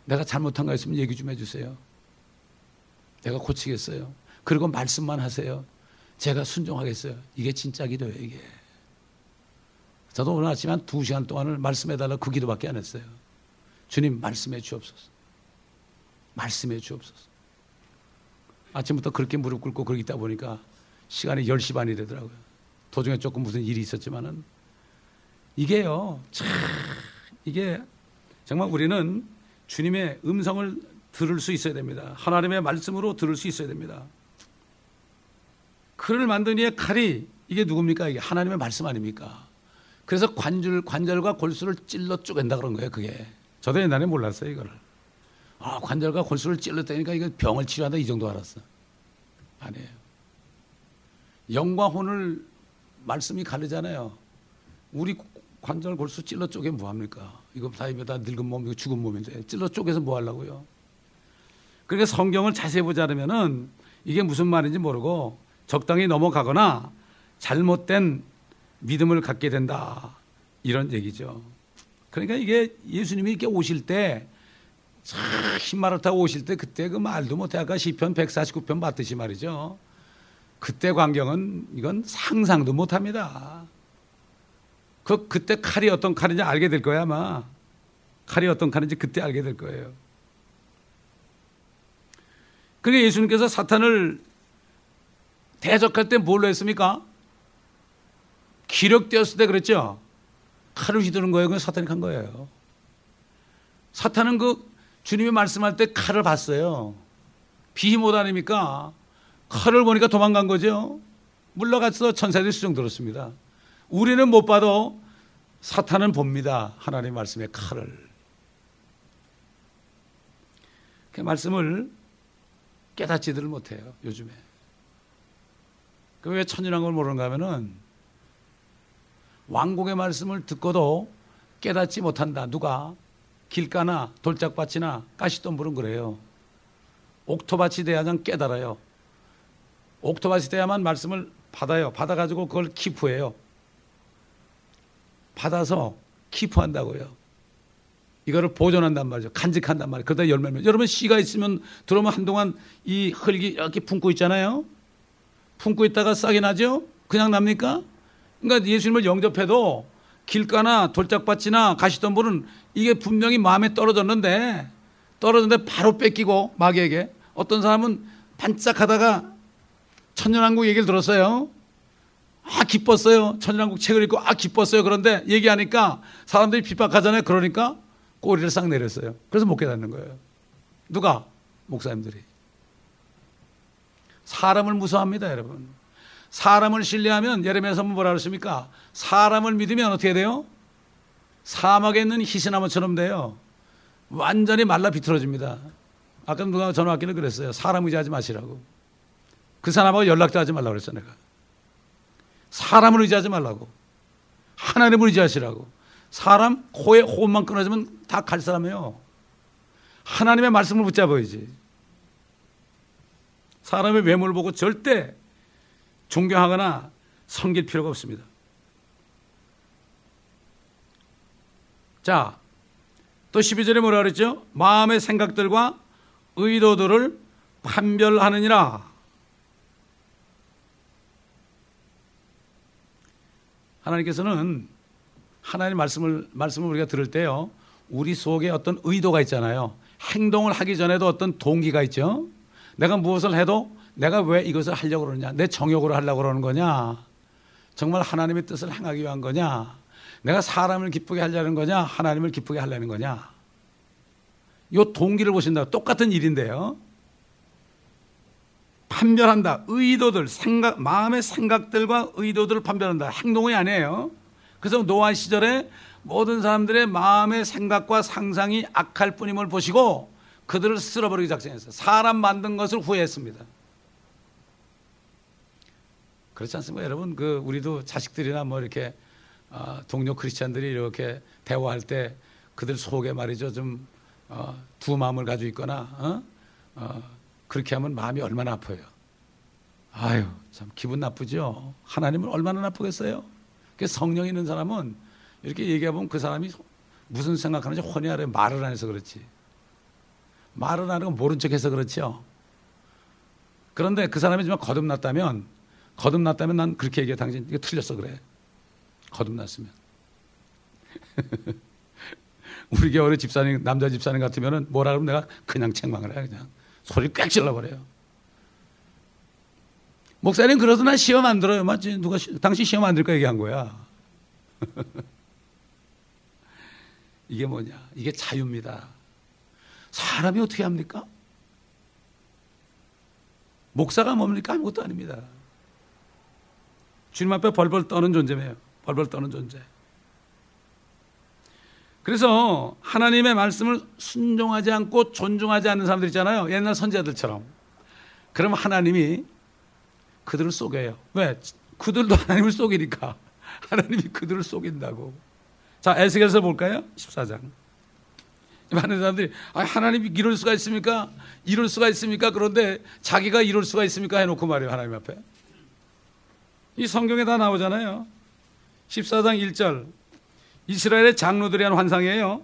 내가 잘못한 거 있으면 얘기 좀 해주세요. 내가 고치겠어요. 그리고 말씀만 하세요. 제가 순종하겠어요. 이게 진짜 기도예요, 이게. 저도 오늘 아침에 한 두 시간 동안을 말씀해달라 그 기도밖에 안 했어요. 주님, 말씀해 주옵소서. 말씀해 주옵소서. 아침부터 그렇게 무릎 꿇고 그러고 있다 보니까 시간이 10시 반이 되더라고요. 도중에 조금 무슨 일이 있었지만은 이게요. 참 이게 정말 우리는 주님의 음성을 들을 수 있어야 됩니다. 하나님의 말씀으로 들을 수 있어야 됩니다. 칼을 만든 이의 칼이 이게 누굽니까? 이게 하나님의 말씀 아닙니까? 그래서 관절 관절과 골수를 찔러 쪼갠다 그런 거예요. 그게 저도 옛날에 몰랐어요 이거를. 아 관절과 골수를 찔렀다니까 이거 병을 치료한다 이 정도 알았어. 아니에요. 영과 혼을 말씀이 가르잖아요. 우리 관절 골수 찔러 쪼개 뭐 합니까? 이거 다 입에 다 늙은 몸, 이거 죽은 몸인데 찔러 쪼개서 뭐 하려고요? 그러니까 성경을 자세히 보지 않으면은 이게 무슨 말인지 모르고 적당히 넘어가거나 잘못된 믿음을 갖게 된다. 이런 얘기죠. 그러니까 이게 예수님이 이렇게 오실 때 흰말을 타고 오실 때 그때 그 말도 못해 아까 시편 149편 봤듯이 말이죠. 그때 광경은 이건 상상도 못 합니다. 그 그때 칼이 어떤 칼인지 알게 될 거야 아마. 칼이 어떤 칼인지 그때 알게 될 거예요. 그러니까 예수님께서 사탄을 대적할 때 뭘로 했습니까? 기력되었을 때 그랬죠. 칼을 휘두른 거예요. 그건 사탄이 한 거예요. 사탄은 그 주님이 말씀할 때 칼을 봤어요. 비못 아닙니까? 칼을 보니까 도망간 거죠. 물러가서 천사들이 수정 들었습니다. 우리는 못 봐도 사탄은 봅니다. 하나님 말씀의 칼을. 그 말씀을 깨닫지들 못해요. 요즘에. 그 왜 천일한 걸 모르는가 하면은 왕국의 말씀을 듣고도 깨닫지 못한다. 누가? 길가나 돌짝밭이나 가시덤불은 그래요. 옥토밭이 돼야만 깨달아요. 옥토밭이 돼야만 말씀을 받아요. 받아가지고 그걸 키프해요. 받아서 키프한다고요. 이거를 보존한단 말이죠. 간직한단 말이에요. 그러다 열매면 여러분 씨가 있으면 들어오면 한동안 이 흙이 이렇게 품고 있잖아요. 품고 있다가 싹이 나죠? 그냥 납니까? 그러니까 예수님을 영접해도 길가나 돌짝밭이나 가시덤불은 이게 분명히 마음에 떨어졌는데 떨어졌는데 바로 뺏기고 마귀에게 어떤 사람은 반짝하다가 천년왕국 얘기를 들었어요. 아 기뻤어요. 천년왕국 책을 읽고 아 기뻤어요. 그런데 얘기하니까 사람들이 핍박하잖아요. 그러니까 꼬리를 싹 내렸어요. 그래서 못 깨닫는 거예요. 누가? 목사님들이. 사람을 무서워합니다, 여러분. 사람을 신뢰하면 예레미야서 뭐라 그랬습니까? 사람을 믿으면 어떻게 돼요? 사막에 있는 희시나무처럼 돼요. 완전히 말라 비틀어집니다. 아까 누가 전화 왔기는 그랬어요. 사람 의지하지 마시라고. 그 사람하고 연락도 하지 말라고 그랬어 내가. 사람을 의지하지 말라고. 하나님을 의지하시라고. 사람 코에 호흡만 끊어지면 다 갈 사람이에요. 하나님의 말씀을 붙잡아야지. 사람의 외모를 보고 절대 존경하거나 섬길 필요가 없습니다. 자, 또 12절에 뭐라 그랬죠? 마음의 생각들과 의도들을 판별하느니라. 하나님께서는 하나님 말씀을 말씀을 우리가 들을 때요. 우리 속에 어떤 의도가 있잖아요. 행동을 하기 전에도 어떤 동기가 있죠. 내가 무엇을 해도 내가 왜 이것을 하려고 그러냐? 내 정욕으로 하려고 그러는 거냐? 정말 하나님의 뜻을 행하기 위한 거냐? 내가 사람을 기쁘게 하려는 거냐? 하나님을 기쁘게 하려는 거냐? 요 동기를 보신다. 똑같은 일인데요. 판별한다. 의도들, 생각, 마음의 생각들과 의도들을 판별한다. 행동이 아니에요. 그래서 노아 시절에 모든 사람들의 마음의 생각과 상상이 악할 뿐임을 보시고 그들을 쓸어버리기 작정했어요. 사람 만든 것을 후회했습니다. 그렇지 않습니까? 여러분, 그 우리도 자식들이나 뭐 이렇게 어, 동료 크리스찬들이 이렇게 대화할 때 그들 속에 말이죠 좀 어, 두 마음을 가지고 있거나 어? 어, 그렇게 하면 마음이 얼마나 아파요. 아유 참 기분 나쁘죠. 하나님은 얼마나 나쁘겠어요. 그 성령 있는 사람은 이렇게 얘기해 보면 그 사람이 무슨 생각하는지 훤히 알아요. 말을 안 해서 그렇지. 말을 안 하고 모른 척해서 그렇죠. 그런데 그 사람이 정말 거듭났다면 거듭났다면 난 그렇게 얘기해 당신 이거 틀렸어 그래. 거듭났으면. 우리 교회 집사님, 남자 집사님 같으면은 뭐라 그러면 내가 그냥 책망을 해, 그냥. 소리 꽥 질러버려요. 목사님, 그래도 난 시험 안 들어요. 맞지? 누가, 시, 당신 시험 안 들까 얘기한 거야. 이게 뭐냐? 이게 자유입니다. 사람이 어떻게 합니까? 목사가 뭡니까? 아무것도 아닙니다. 주님 앞에 벌벌 떠는 존재예요. 벌벌 떠는 존재. 그래서 하나님의 말씀을 순종하지 않고 존중하지 않는 사람들 있잖아요. 옛날 선지자들처럼. 그럼 하나님이 그들을 속여요. 왜? 그들도 하나님을 속이니까. 하나님이 그들을 속인다고. 자, 에스겔서 볼까요? 14장. 많은 사람들이 아, 하나님이 이럴 수가 있습니까? 이럴 수가 있습니까? 그런데 자기가 이럴 수가 있습니까? 해놓고 말해요. 하나님 앞에. 이 성경에 다 나오잖아요. 14장 1절. 이스라엘의 장로들이 한 환상이에요.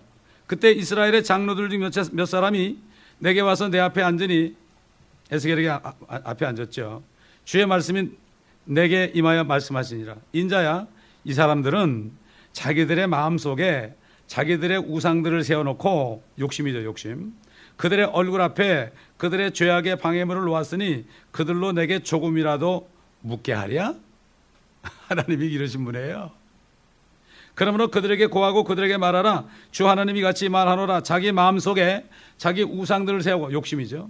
그때 이스라엘의 장로들 중 몇 사람이 내게 와서 내 앞에 앉으니 에스겔에게 아, 아, 앞에 앉았죠. 주의 말씀이 내게 임하여 말씀하시니라. 인자야, 이 사람들은 자기들의 마음 속에 자기들의 우상들을 세워놓고 욕심이죠, 욕심. 그들의 얼굴 앞에 그들의 죄악의 방해물을 놓았으니 그들로 내게 조금이라도 묻게 하랴? 하나님이 이러신 분이에요. 그러므로 그들에게 고하고 그들에게 말하라. 주 하나님이 같이 말하노라. 자기 마음 속에 자기 우상들을 세우고 욕심이죠.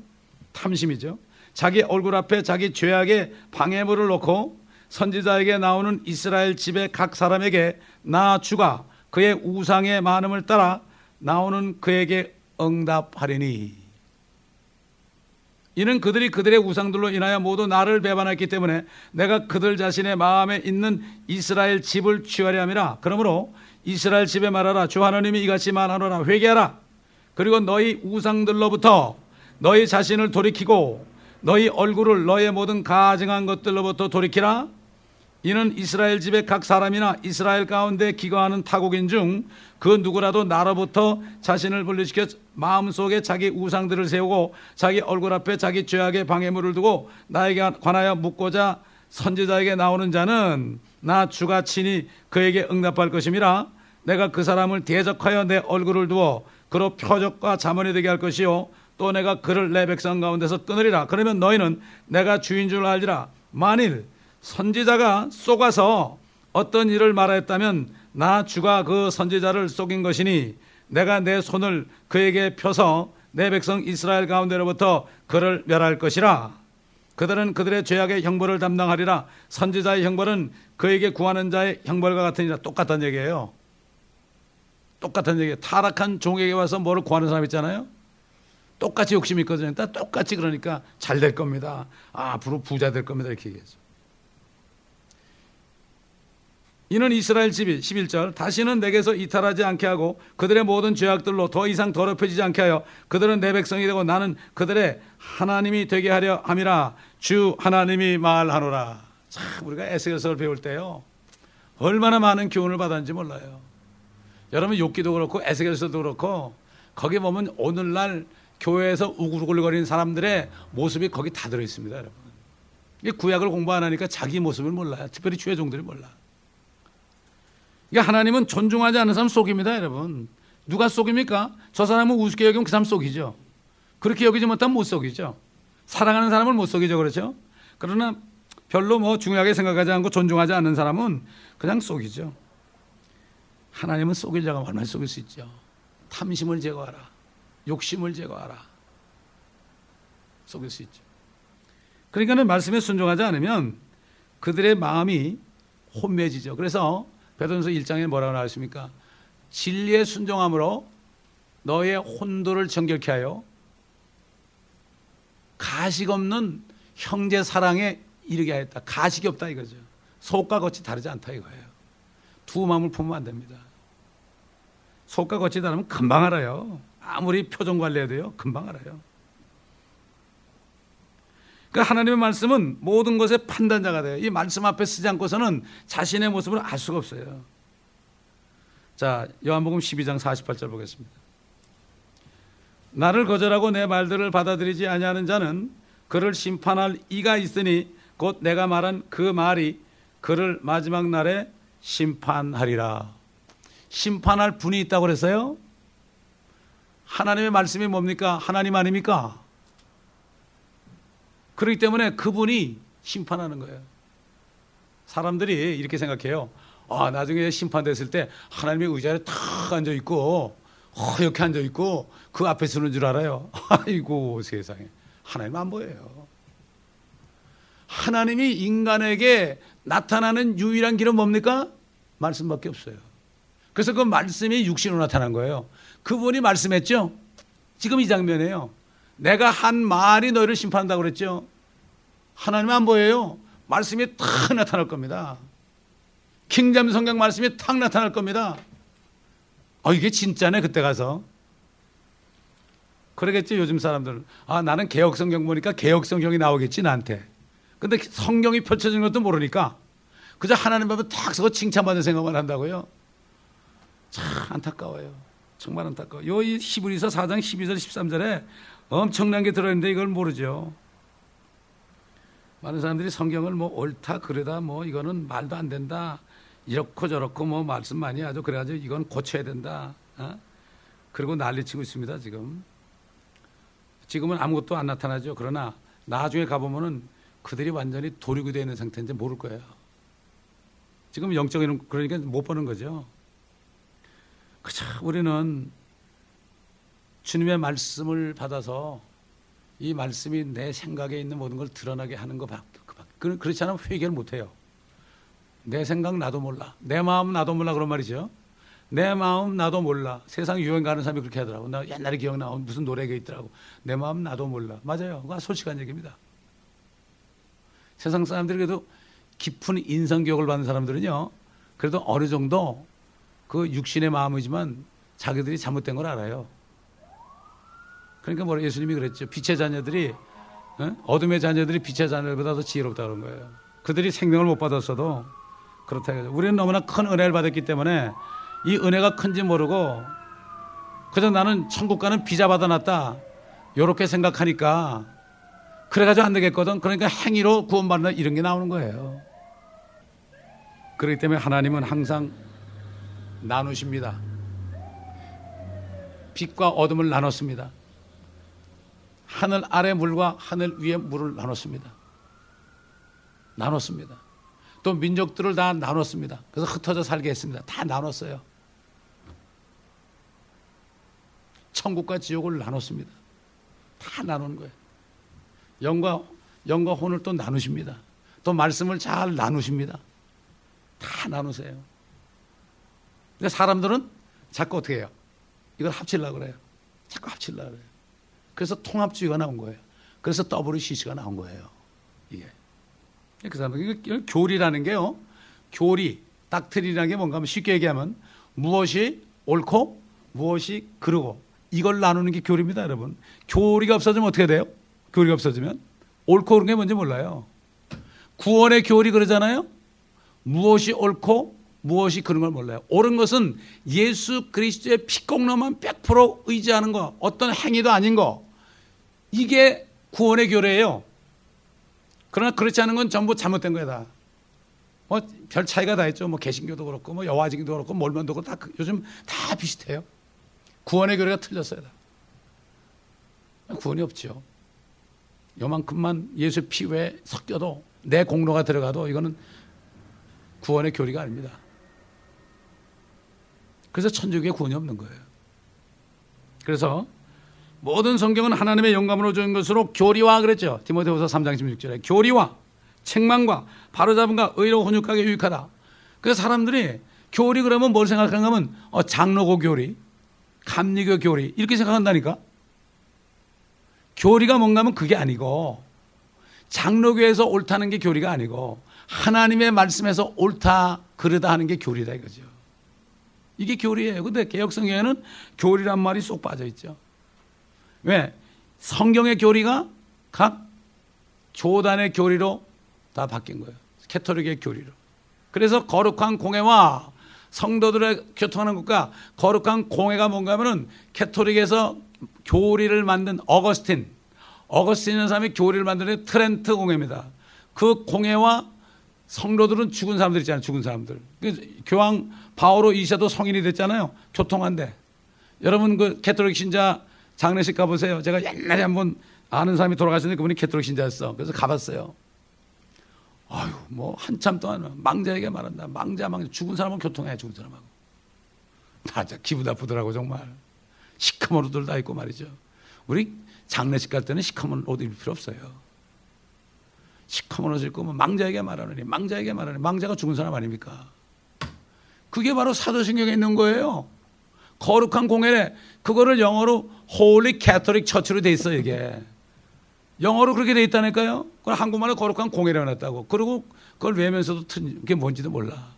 탐심이죠. 자기 얼굴 앞에 자기 죄악의 방해물을 놓고 선지자에게 나오는 이스라엘 집의 각 사람에게 나 주가 그의 우상의 많음을 따라 나오는 그에게 응답하리니 이는 그들이 그들의 우상들로 인하여 모두 나를 배반했기 때문에 내가 그들 자신의 마음에 있는 이스라엘 집을 취하려 함이라. 그러므로 이스라엘 집에 말하라. 주 하나님이 이같이 말하노라. 회개하라. 그리고 너희 우상들로부터 너희 자신을 돌이키고 너희 얼굴을 너의 모든 가증한 것들로부터 돌이키라 이는 이스라엘 집의 각 사람이나 이스라엘 가운데 기거하는 타국인 중 그 누구라도 나로부터 자신을 분리시켜 마음속에 자기 우상들을 세우고 자기 얼굴 앞에 자기 죄악의 방해물을 두고 나에게 관하여 묻고자 선지자에게 나오는 자는 나 주가 친히 그에게 응답할 것임이라 내가 그 사람을 대적하여 내 얼굴을 두어 그로 표적과 자문이 되게 할 것이요 또 내가 그를 내 백성 가운데서 끊으리라. 그러면 너희는 내가 주인 줄 알지라. 만일 선지자가 쏘가서 어떤 일을 말하였다면 나 주가 그 선지자를 속인 것이니 내가 내 손을 그에게 펴서 내 백성 이스라엘 가운데로부터 그를 멸할 것이라. 그들은 그들의 죄악의 형벌을 담당하리라. 선지자의 형벌은 그에게 구하는 자의 형벌과 같으니라. 똑같은 얘기예요. 똑같은 얘기예요. 타락한 종에게 와서 뭐를 구하는 사람 있잖아요. 똑같이 욕심이 있거든요. 똑같이 그러니까 잘 될 겁니다. 아, 앞으로 부자 될 겁니다. 이렇게 얘기했죠 이는 이스라엘 집이 11절 다시는 내게서 이탈하지 않게 하고 그들의 모든 죄악들로 더 이상 더럽혀지지 않게 하여 그들은 내 백성이 되고 나는 그들의 하나님이 되게 하려 함이라. 주 하나님이 말하노라. 참 우리가 에스겔서를 배울 때요. 얼마나 많은 교훈을 받았는지 몰라요. 여러분 욕기도 그렇고 에스겔서도 그렇고 거기 보면 오늘날 교회에서 우글우글거리는 사람들의 모습이 거기 다 들어 있습니다 여러분. 구약을 공부 안 하니까 자기 모습을 몰라요. 특별히 죄종들이 몰라 그러니까 하나님은 존중하지 않는 사람 속입니다, 여러분. 누가 속입니까? 저 사람은 우습게 여기면 그 사람 속이죠. 그렇게 여기지 못하면 못 속이죠. 사랑하는 사람을 못 속이죠, 그렇죠? 그러나 별로 뭐 중요하게 생각하지 않고 존중하지 않는 사람은 그냥 속이죠. 하나님은 속이려고 얼마나 속일 수 있죠. 탐심을 제거하라. 욕심을 제거하라. 속일 수 있죠. 그러니까는 말씀에 순종하지 않으면 그들의 마음이 혼매지죠. 그래서 베드로서 1장에 뭐라고 나왔습니까? 진리의 순종함으로 너의 혼도를 정결케 하여 가식 없는 형제 사랑에 이르게 하였다. 가식이 없다 이거죠. 속과 겉이 다르지 않다 이거예요. 두 마음을 품으면 안 됩니다. 속과 겉이 다르면 금방 알아요. 아무리 표정 관리해도요, 금방 알아요. 그 하나님의 말씀은 모든 것의 판단자가 돼요. 이 말씀 앞에 쓰지 않고서는 자신의 모습을 알 수가 없어요. 자, 요한복음 12장 48절 보겠습니다. 나를 거절하고 내 말들을 받아들이지 아니하는 자는 그를 심판할 이가 있으니 곧 내가 말한 그 말이 그를 마지막 날에 심판하리라. 심판할 분이 있다고 그랬어요? 하나님의 말씀이 뭡니까? 하나님 아닙니까? 그렇기 때문에 그분이 심판하는 거예요. 사람들이 이렇게 생각해요. 아, 나중에 심판됐을 때 하나님의 의자에 탁 앉아 있고 허옇게 앉아 있고 그 앞에 서는 줄 알아요. 아이고 세상에 하나님 안 보여요. 하나님이 인간에게 나타나는 유일한 길은 뭡니까? 말씀밖에 없어요. 그래서 그 말씀이 육신으로 나타난 거예요. 그분이 말씀했죠. 지금 이 장면이에요. 내가 한 말이 너희를 심판한다고 그랬죠. 하나님 안 보여요. 말씀이 탁 나타날 겁니다. 킹잠 성경 말씀이 탁 나타날 겁니다. 어, 이게 진짜네, 그때 가서. 그러겠지, 요즘 사람들. 아, 나는 개혁 성경 보니까 개혁 성경이 나오겠지, 나한테. 근데 성경이 펼쳐진 것도 모르니까 그저 하나님 앞에 탁 서고 칭찬받는 생각만 한다고요. 참 안타까워요. 정말 안타까워. 요 히브리서 4장 12절 13절에 엄청난 게 들어있는데 이걸 모르죠. 많은 사람들이 성경을 뭐 옳다 그러다 뭐 이거는 말도 안 된다 이렇고 저렇고 뭐 말씀 많이 하죠. 그래가지고 이건 고쳐야 된다. 어? 그리고 난리치고 있습니다 지금. 지금은 아무것도 안 나타나죠. 그러나 나중에 가보면은 그들이 완전히 도리고 되어 있는 상태인지 모를 거예요. 지금 영적인 그러니까 못 보는 거죠. 그죠 우리는 주님의 말씀을 받아서 이 말씀이 내 생각에 있는 모든 걸 드러나게 하는 것밖에 그렇지 않으면 회개를 못 해요. 내 생각 나도 몰라. 내 마음 나도 몰라 그런 말이죠. 내 마음 나도 몰라. 세상 유행 가는 사람이 그렇게 하더라고. 나 옛날에 기억나. 무슨 노래가 있더라고. 내 마음 나도 몰라. 맞아요. 그건 솔직한 얘기입니다. 세상 사람들이 그래도 깊은 인성 교육을 받는 사람들은요. 그래도 어느 정도 그 육신의 마음이지만 자기들이 잘못된 걸 알아요. 그러니까 뭐라 예수님이 그랬죠. 빛의 자녀들이 어? 어둠의 자녀들이 빛의 자녀들보다 더 지혜롭다 그런 거예요. 그들이 생명을 못 받았어도 그렇다 해서 우리는 너무나 큰 은혜를 받았기 때문에 이 은혜가 큰지 모르고 그저 나는 천국 가는 비자 받아놨다. 이렇게 생각하니까 그래가지고 안 되겠거든. 그러니까 행위로 구원받는 이런 게 나오는 거예요. 그렇기 때문에 하나님은 항상 나누십니다. 빛과 어둠을 나눴습니다. 하늘 아래 물과 하늘 위에 물을 나눴습니다. 나눴습니다. 또 민족들을 다 나눴습니다. 그래서 흩어져 살게 했습니다. 다 나눴어요. 천국과 지옥을 나눴습니다. 다 나누는 거예요. 영과 영과 혼을 또 나누십니다. 또 말씀을 잘 나누십니다. 다 나누세요. 근데 사람들은 자꾸 어떻게 해요? 이걸 합치려고 그래요. 자꾸 합치려고 그래요. 그래서 통합주의가 나온 거예요. 그래서 WCC가 나온 거예요. 이게. 그 이거 교리라는 게요. 교리, 닥트리라는 게 뭔가 하면 쉽게 얘기하면 무엇이 옳고 무엇이 그르고 이걸 나누는 게 교리입니다, 여러분. 교리가 없어지면 어떻게 돼요? 교리가 없어지면 옳고 그른 게 뭔지 몰라요. 구원의 교리 그러잖아요. 무엇이 옳고 무엇이 그런 걸 몰라요. 옳은 것은 예수 그리스도의 피공로만 100% 의지하는 거, 어떤 행위도 아닌 거. 이게 구원의 교례예요. 그러나 그렇지 않은 건 전부 잘못된 거다. 뭐 별 차이가 다 있죠. 뭐 개신교도 그렇고 뭐 여화증도 그렇고 몰면도 그렇고 다 그, 요즘 다 비슷해요. 구원의 교례가 틀렸어요. 다. 구원이 없죠. 요만큼만 예수 피 외에 섞여도 내 공로가 들어가도 이거는 구원의 교리가 아닙니다. 그래서 천주교에 구원이 없는 거예요. 그래서 모든 성경은 하나님의 영감으로 주은 것으로 교리와 그랬죠. 디모데후서 3장 16절에 교리와 책망과 바로잡음과 의로 훈육하게 유익하다. 그래서 사람들이 교리 그러면 뭘 생각하는가 하면 어, 장로고 교리, 감리교 교리 이렇게 생각한다니까. 교리가 뭔가 하면 그게 아니고 장로교에서 옳다는 게 교리가 아니고 하나님의 말씀에서 옳다 그르다 하는 게 교리다 이거죠. 이게 교리예요. 근데 개혁성경에는 교리란 말이 쏙 빠져 있죠. 왜? 성경의 교리가 각 교단의 교리로 다 바뀐 거예요. 캐토릭의 교리로. 그래서 거룩한 공회와 성도들의 교통하는 것과 거룩한 공회가 뭔가 하면은 캐토릭에서 교리를 만든 어거스틴, 어거스틴이라는 사람이 교리를 만드는 트렌트 공회입니다. 그 공회와 성도들은 죽은 사람들 있잖아요. 죽은 사람들. 교황 바오로 이샤도 성인이 됐잖아요. 교통한데. 여러분 그 가톨릭 신자 장례식 가보세요. 제가 옛날에 한번 아는 사람이 돌아가셨는데 그분이 가톨릭 신자였어. 그래서 가봤어요. 아유, 뭐 한참 동안 망자에게 말한다. 망자, 망자. 죽은 사람은 교통해, 죽은 사람하고. 나 진짜 기분 나쁘더라고, 정말. 시커먼 옷들 다 입고 말이죠. 우리 장례식 갈 때는 시커먼 옷 입을 필요 없어요. 시커먼 옷 입고 뭐 망자에게 말하느니 망자에게 말하니 망자가 죽은 사람 아닙니까? 그게 바로 사도신경에 있는 거예요. 거룩한 공회 그거를 영어로 Holy Catholic Church로 돼 있어 이게. 영어로 그렇게 돼 있다니까요. 그걸 한국말로 거룩한 공회로 해놨다고. 그리고 그걸 외면서도 그게 뭔지도 몰라.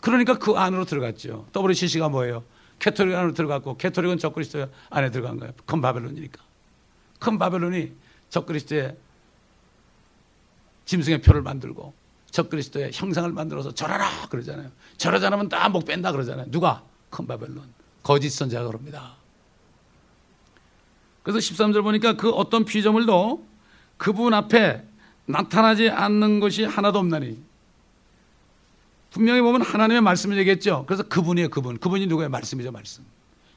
그러니까 그 안으로 들어갔죠. WCC가 뭐예요? 가톨릭 안으로 들어갔고 가톨릭은 적그리스도 안에 들어간 거예요. 큰 바벨론이니까. 큰 바벨론이 적그리스도의 짐승의 표를 만들고 적그리스도의 형상을 만들어서 절하라 그러잖아요. 절하지 않으면 다 목 뺀다 그러잖아요. 누가? 큰 바벨론. 거짓 선자가 그럽니다. 그래서 13절 보니까 그 어떤 피조물도 그분 앞에 나타나지 않는 것이 하나도 없나니 분명히 보면 하나님의 말씀을 얘기했죠. 그래서 그분이에요, 그분. 그분이 누구의 말씀이죠, 말씀.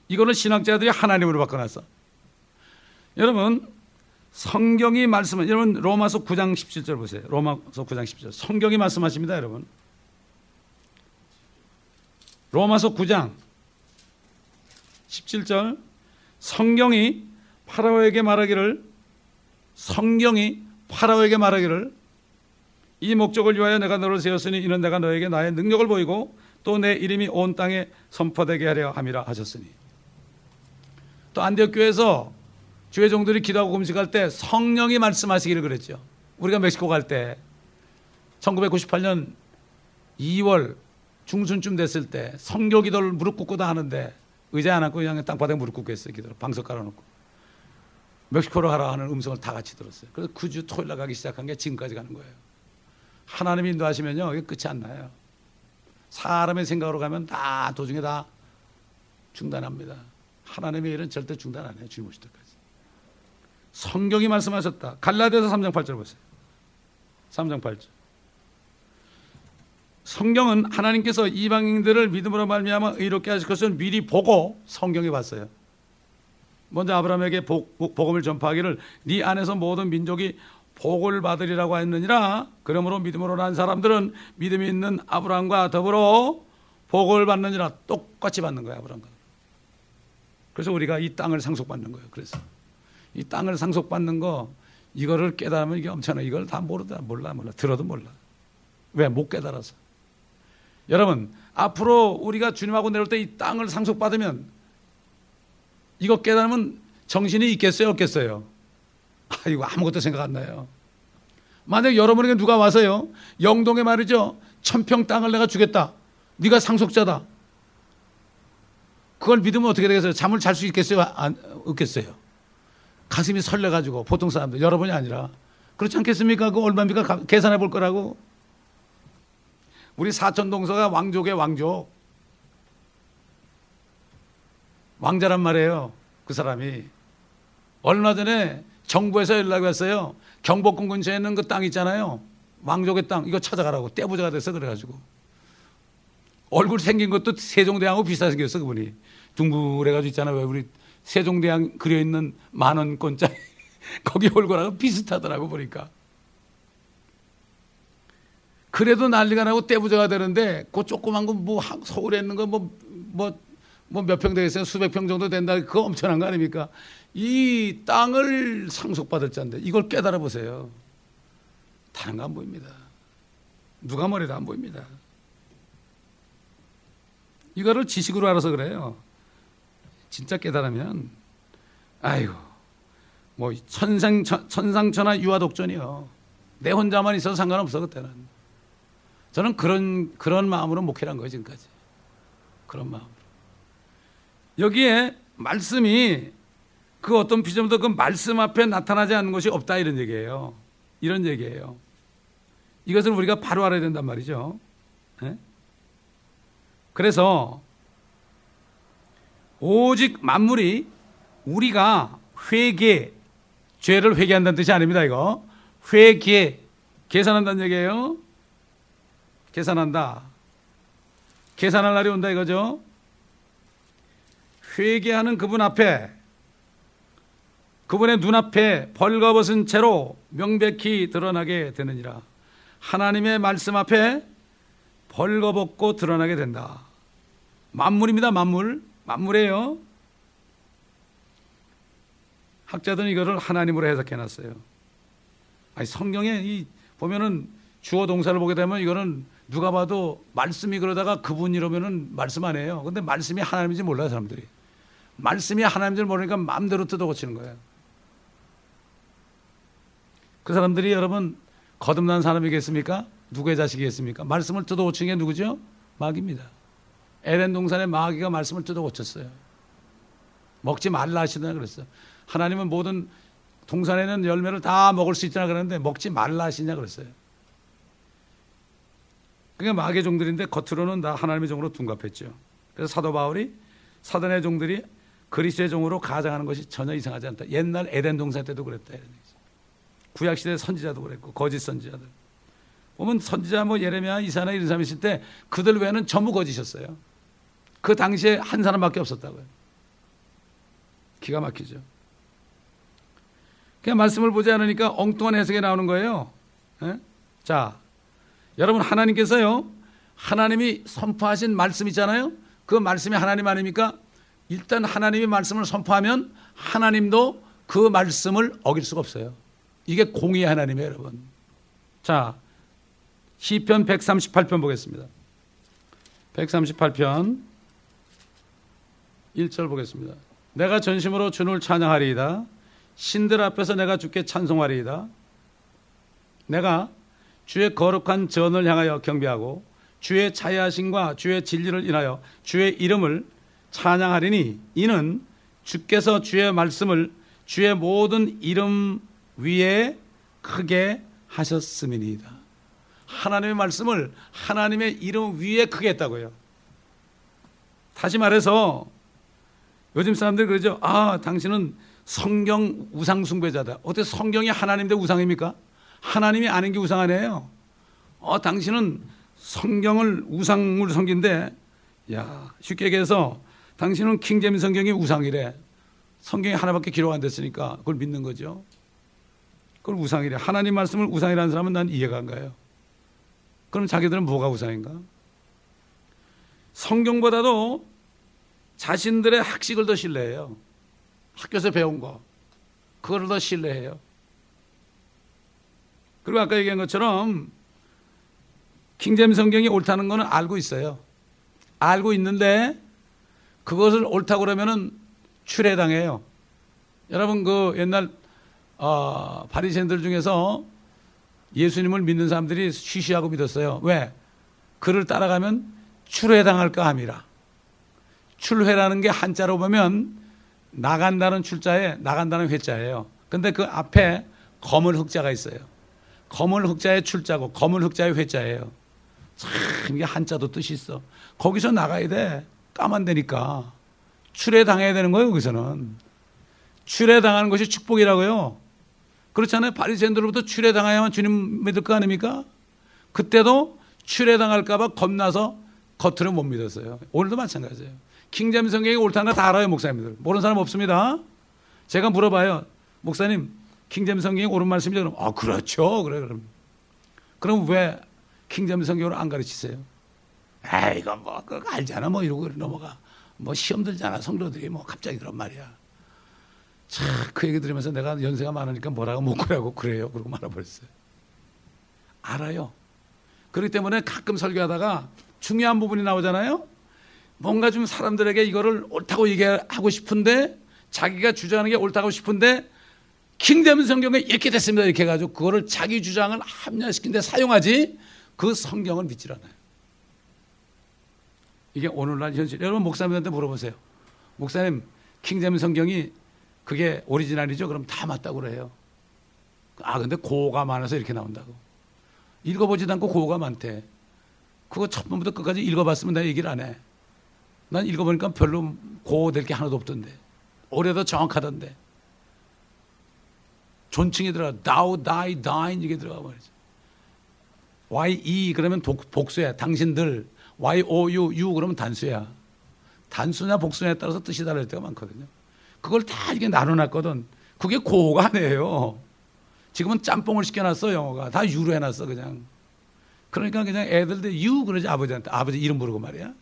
이거는 신학자들이 하나님으로 바꿔놨어. 여러분, 성경이 말씀은, 여러분, 로마서 9장 17절 보세요. 로마서 9장 17절. 성경이 말씀하십니다, 여러분. 로마서 9장 17절. 성경이 파라오에게 말하기를, 성경이 파라오에게 말하기를 이 목적을 위하여 내가 너를 세웠으니 이는 내가 너에게 나의 능력을 보이고 또 내 이름이 온 땅에 선포되게 하려 함이라 하셨으니 또 안디옥 교회에서 주의 종들이 기도하고 금식할 때 성령이 말씀하시기를 그랬죠. 우리가 멕시코 갈 때 1998년 2월 중순쯤 됐을 때 성교 기도를 무릎 꿇고 다 하는데 의자 안 앉고 그냥 땅바닥에 무릎 꿇고 했어요. 기도를 방석 깔아놓고 멕시코로 가라 하는 음성을 다 같이 들었어요. 그래서 그 주 토요일 날 가기 시작한 게 지금까지 가는 거예요. 하나님이 인도하시면요, 이게 끝이 안 나요. 사람의 생각으로 가면 다 도중에 다 중단합니다. 하나님의 일은 절대 중단 안 해요. 주님 오실 때까지. 성경이 말씀하셨다. 갈라디아서 3장 8절 보세요. 3장 8절. 성경은 하나님께서 이방인들을 믿음으로 말미암아 의롭게 하실 것을 미리 보고 성경에 봤어요. 먼저 아브라함에게 복, 복음을 전파하기를 네 안에서 모든 민족이 복을 받으리라고 했느니라. 그러므로 믿음으로 난 사람들은 믿음이 있는 아브라함과 더불어 복을 받느니라. 똑같이 받는 거예요, 아브라함과. 그래서 우리가 이 땅을 상속받는 거예요. 그래서 이 땅을 상속받는 거 이거를 깨달으면 이게 엄청나. 이걸 다 모르다 몰라 몰라 들어도 몰라. 왜 못 깨달아서. 여러분 앞으로 우리가 주님하고 내려올 때 이 땅을 상속받으면 이거 깨달으면 정신이 있겠어요, 없겠어요? 아, 이거 아무것도 생각 안 나요. 만약 여러분에게 누가 와서요, 영동에 말이죠, 천평 땅을 내가 주겠다. 네가 상속자다. 그걸 믿으면 어떻게 되겠어요? 잠을 잘 수 있겠어요? 안, 없겠어요? 가슴이 설레가지고 보통 사람들 여러분이 아니라 그렇지 않겠습니까? 그 얼마입니까? 계산해 볼 거라고. 우리 사촌 동서가 왕족의 왕족. 왕자란 말이에요. 그 사람이. 얼마 전에 정부에서 연락이 왔어요. 경복궁 근처에 있는 그 땅 있잖아요. 왕족의 땅 이거 찾아가라고 떼부자가 돼서 그래가지고 얼굴 생긴 것도 세종대왕하고 비슷하게 생겼어 그분이 둥글해가지고 있잖아 왜 우리 세종대왕 그려 있는 만 원권짜리 거기 얼굴하고 비슷하더라고 보니까 그래도 난리가 나고 떼부자가 되는데 그 조그만 거 뭐 서울에 있는 거 뭐 뭐 뭐 몇 평 되겠어요 수백 평 정도 된다 그거 엄청난 거 아닙니까 이 땅을 상속받을 자인데 이걸 깨달아 보세요. 다른 거 안 보입니다. 누가 머리도 안 보입니다. 이거를 지식으로 알아서 그래요. 진짜 깨달으면 아이고 뭐 천상 천상천하 유아독존이요. 내 혼자만 있어도 상관없어 그때는. 저는 그런 그런 마음으로 목회한 거예요 지금까지. 그런 마음. 여기에 말씀이 그 어떤 피조물도 그 말씀 앞에 나타나지 않는 것이 없다 이런 얘기예요. 이런 얘기예요. 이것을 우리가 바로 알아야 된단 말이죠. 네? 그래서 오직 만물이 우리가 회개, 죄를 회개한다는 뜻이 아닙니다. 이거 회개, 계산한다는 얘기예요. 계산한다. 계산할 날이 온다 이거죠. 회개하는 그분 앞에 그분의 눈앞에 벌거벗은 채로 명백히 드러나게 되느니라. 하나님의 말씀 앞에 벌거벗고 드러나게 된다. 만물입니다, 만물. 만물이에요. 학자들은 이거를 하나님으로 해석해 놨어요. 아니 성경에 이 보면은 주어 동사를 보게 되면 이거는 누가 봐도 말씀이 그러다가 그분 이러면은 말씀 안 해요. 근데 말씀이 하나님인지 몰라요, 사람들이. 말씀이 하나님인지 모르니까 마음대로 뜯어 고치는 거예요. 그 사람들이 여러분 거듭난 사람이겠습니까? 누구의 자식이겠습니까? 말씀을 뜯어 고친 게 누구죠? 마귀입니다. 에덴 동산의 마귀가 말씀을 뜯어 고쳤어요. 먹지 말라 하시더라 그랬어요. 하나님은 모든 동산에는 열매를 다 먹을 수 있다나 그러는데 먹지 말라 하시냐 그랬어요. 그게 마귀의 종들인데 겉으로는 다 하나님의 종으로 둔갑했죠. 그래서 사도 바울이 사단의 종들이 그리스도의 종으로 가장하는 것이 전혀 이상하지 않다. 옛날 에덴 동산 때도 그랬다. 구약 시대 선지자도 그랬고 거짓 선지자들. 보면 선지자 뭐 예레미야 이사나 이런 사람 있을 때 그들 외에는 전부 거짓이었어요. 그 당시에 한 사람밖에 없었다고요. 기가 막히죠. 그냥 말씀을 보지 않으니까 엉뚱한 해석이 나오는 거예요. 예? 자, 여러분 하나님께서요. 하나님이 선포하신 말씀 있잖아요. 그 말씀이 하나님 아닙니까? 일단 하나님이 말씀을 선포하면 하나님도 그 말씀을 어길 수가 없어요. 이게 공의 하나님이에요, 여러분. 자, 시편 138편 보겠습니다. 138편 1절 보겠습니다. 내가 전심으로 주를 찬양하리이다. 신들 앞에서 내가 주께 찬송하리이다. 내가 주의 거룩한 전을 향하여 경배하고 주의 자애하심과 주의 진리를 인하여 주의 이름을 찬양하리니 이는 주께서 주의 말씀을 주의 모든 이름 위에 크게 하셨음이니이다. 하나님의 말씀을 하나님의 이름 위에 크게 했다고요. 다시 말해서 요즘 사람들 그러죠. 아, 당신은 성경 우상 숭배자다. 어떻게 성경이 하나님인데 우상입니까? 하나님이 아닌 게 우상 아니에요. 어, 당신은 성경을 우상을 섬긴데, 야, 쉽게 얘기해서 당신은 킹제임 성경이 우상이래. 성경이 하나밖에 기록 안 됐으니까 그걸 믿는 거죠. 그걸 우상이래. 하나님 말씀을 우상이라는 사람은 난 이해가 안 가요. 그럼 자기들은 뭐가 우상인가? 성경보다도 자신들의 학식을 더 신뢰해요. 학교에서 배운 거. 그걸 더 신뢰해요. 그리고 아까 얘기한 것처럼 킹잼 성경이 옳다는 거는 알고 있어요. 알고 있는데 그것을 옳다고 그러면은 출애당해요. 여러분 그 옛날 어, 바리새인들 중에서 예수님을 믿는 사람들이 쉬쉬하고 믿었어요. 왜? 그를 따라가면 출애당할까 함이라. 출회라는 게 한자로 보면 나간다는 출자에 나간다는 회자예요. 근데 그 앞에 검을 흑자가 있어요. 검을 흑자의 출자고 검을 흑자의 회자예요. 참 이게 한자도 뜻이 있어. 거기서 나가야 돼. 까만 되니까. 출애당해야 되는 거예요, 거기서는. 출애당하는 것이 축복이라고요. 그렇잖아요. 바리새인들로부터 출애당해야만 주님 믿을 거 아닙니까? 그때도 출애당할까 봐 겁나서 겉으로 못 믿었어요. 오늘도 마찬가지예요. 킹잼 성경이 옳다는 거 다 알아요, 목사님들. 모르는 사람 없습니다. 제가 물어봐요. 목사님, 킹잼 성경이 옳은 말씀이죠? 그럼, 아, 그렇죠. 그래, 그럼. 그럼 왜 킹잼 성경을 안 가르치세요? 에이, 이거 뭐, 그거 알잖아. 뭐 이러고 넘어가. 뭐 시험 들잖아. 성도들이 뭐 갑자기 그런 말이야. 참, 그 얘기 들으면서 내가 연세가 많으니까 뭐라고 묻고라고 그래요. 그러고 말아버렸어요. 알아요. 그렇기 때문에 가끔 설교하다가 중요한 부분이 나오잖아요. 뭔가 좀 사람들에게 이거를 옳다고 얘기하고 싶은데 자기가 주장하는 게 옳다고 싶은데 킹제임스 성경에 이렇게 됐습니다. 이렇게 해가지고 그거를 자기 주장을 합리화시키는데 사용하지 그 성경을 믿질 않아요. 이게 오늘날 현실. 여러분 목사님한테 물어보세요. 목사님 킹제임스 성경이 그게 오리지널이죠? 그럼 다 맞다고 그래요. 아 근데 고어가 많아서 이렇게 나온다고. 읽어보지도 않고 고어가 많대. 그거 첫 번부터 끝까지 읽어봤으면 내가 얘기를 안 해. 난 읽어보니까 별로 고될 게 하나도 없던데. 올해도 정확하던데. 존칭이 들어가. thou, thy, thine 이게 들어가 말이죠. y, e 그러면 독, 복수야. 당신들. y, o, u, u 그러면 단수야. 단수냐 복수냐에 따라서 뜻이 다를 때가 많거든요. 그걸 다 이게 나눠놨거든. 그게 고가 아니에요. 지금은 짬뽕을 시켜놨어, 영어가. 다 유로 해놨어, 그냥. 그러니까 그냥 애들들 유 그러지 아버지한테. 아버지 이름 부르고 말이야.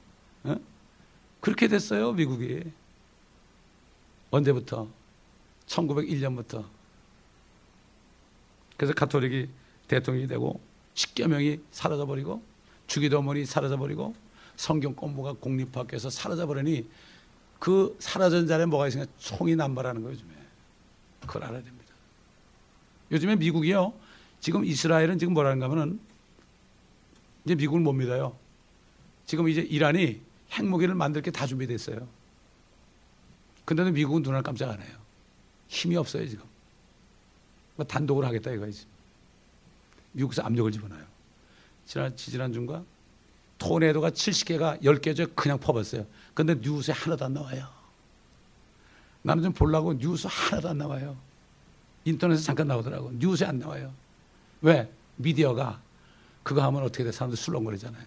어? 그렇게 됐어요, 미국이. 언제부터? 1901년부터. 그래서 가톨릭이 대통령이 되고 십계명이 사라져 버리고 주기도문이 사라져 버리고 성경 공부가 공립학교에서 사라져 버리니 그 사라진 자리에 뭐가 있으니까 총이 남발하는 거예요 요즘에. 그걸 알아야 됩니다. 요즘에 미국이요. 지금 이스라엘은 지금 뭐라는가 하면은 이제 미국을 못 믿어요. 지금 이제 이란이 핵무기를 만들 게 다 준비됐어요. 근데도 미국은 눈을 깜짝 안 해요. 힘이 없어요, 지금. 뭐 단독을 하겠다 이거지. 미국에서 압력을 집어넣어요. 지난, 지지난주인가? 토네도가 70개가 10개죠. 그냥 퍼봤어요. 근데 뉴스에 하나도 안 나와요. 나는 좀 보려고 뉴스 하나도 안 나와요. 인터넷에 잠깐 나오더라고. 뉴스에 안 나와요. 왜? 미디어가 그거 하면 어떻게 돼? 사람들 술렁거리잖아요.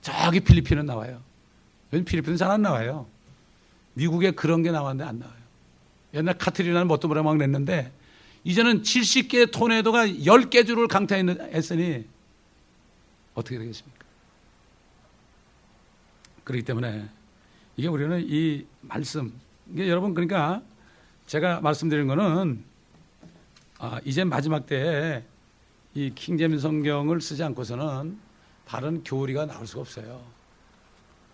저기 필리핀은 나와요. 요즘 필리핀은 잘 안 나와요. 미국에 그런 게 나왔는데 안 나와요. 옛날 카트리나는 뭣도 모래 막 냈는데 이제는 70개의 토네도가 10개 주를 강타했으니 어떻게 되겠습니까? 그렇기 때문에 이게 우리는 이 말씀 이게 여러분 그러니까 제가 말씀드린 거는 아, 이제 마지막 때에 이 킹제임 성경을 쓰지 않고서는 다른 교리가 나올 수가 없어요.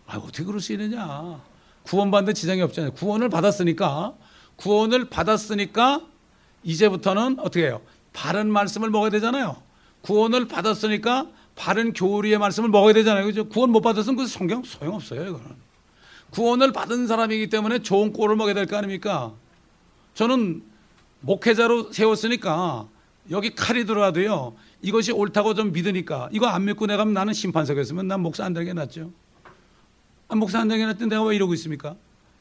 아, 어떻게 그럴 수 있느냐? 구원받는데 지장이 없잖아요. 구원을 받았으니까 구원을 받았으니까 이제부터는 어떻게 해요? 바른 말씀을 먹어야 되잖아요. 구원을 받았으니까 바른 교리의 말씀을 먹어야 되잖아요. 그죠? 구원 못 받았으면 그 성경 소용없어요, 이거는. 구원을 받은 사람이기 때문에 좋은 꼴을 먹어야 될 거 아닙니까? 저는 목회자로 세웠으니까 여기 칼이 들어와도요. 이것이 옳다고 좀 믿으니까 이거 안 믿고 내가 나는 심판석에 있으면 난 목사 안 되게 놨죠. 아, 목사 안 되게 놨던 내가 왜 이러고 있습니까?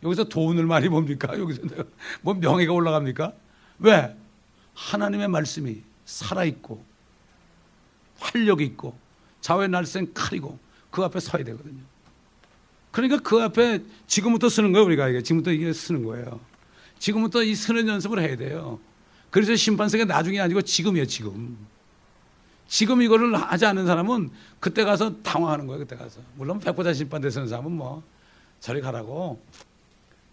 여기서 돈을 많이 봅니까? 여기서 내가 뭐 명예가 올라갑니까? 왜? 하나님의 말씀이 살아있고 활력이 있고 자외 날쌘 칼이고 그 앞에 서야 되거든요. 그러니까 그 앞에 지금부터 쓰는 거예요, 우리가 이게. 지금부터 이게 쓰는 거예요. 지금부터 이 쓰는 연습을 해야 돼요. 그래서 심판석에 나중이 아니고 지금이에요, 지금. 지금 이거를 하지 않는 사람은 그때 가서 당황하는 거예요, 그때 가서. 물론 백보자 심판대 서는 사람은 뭐 저리 가라고.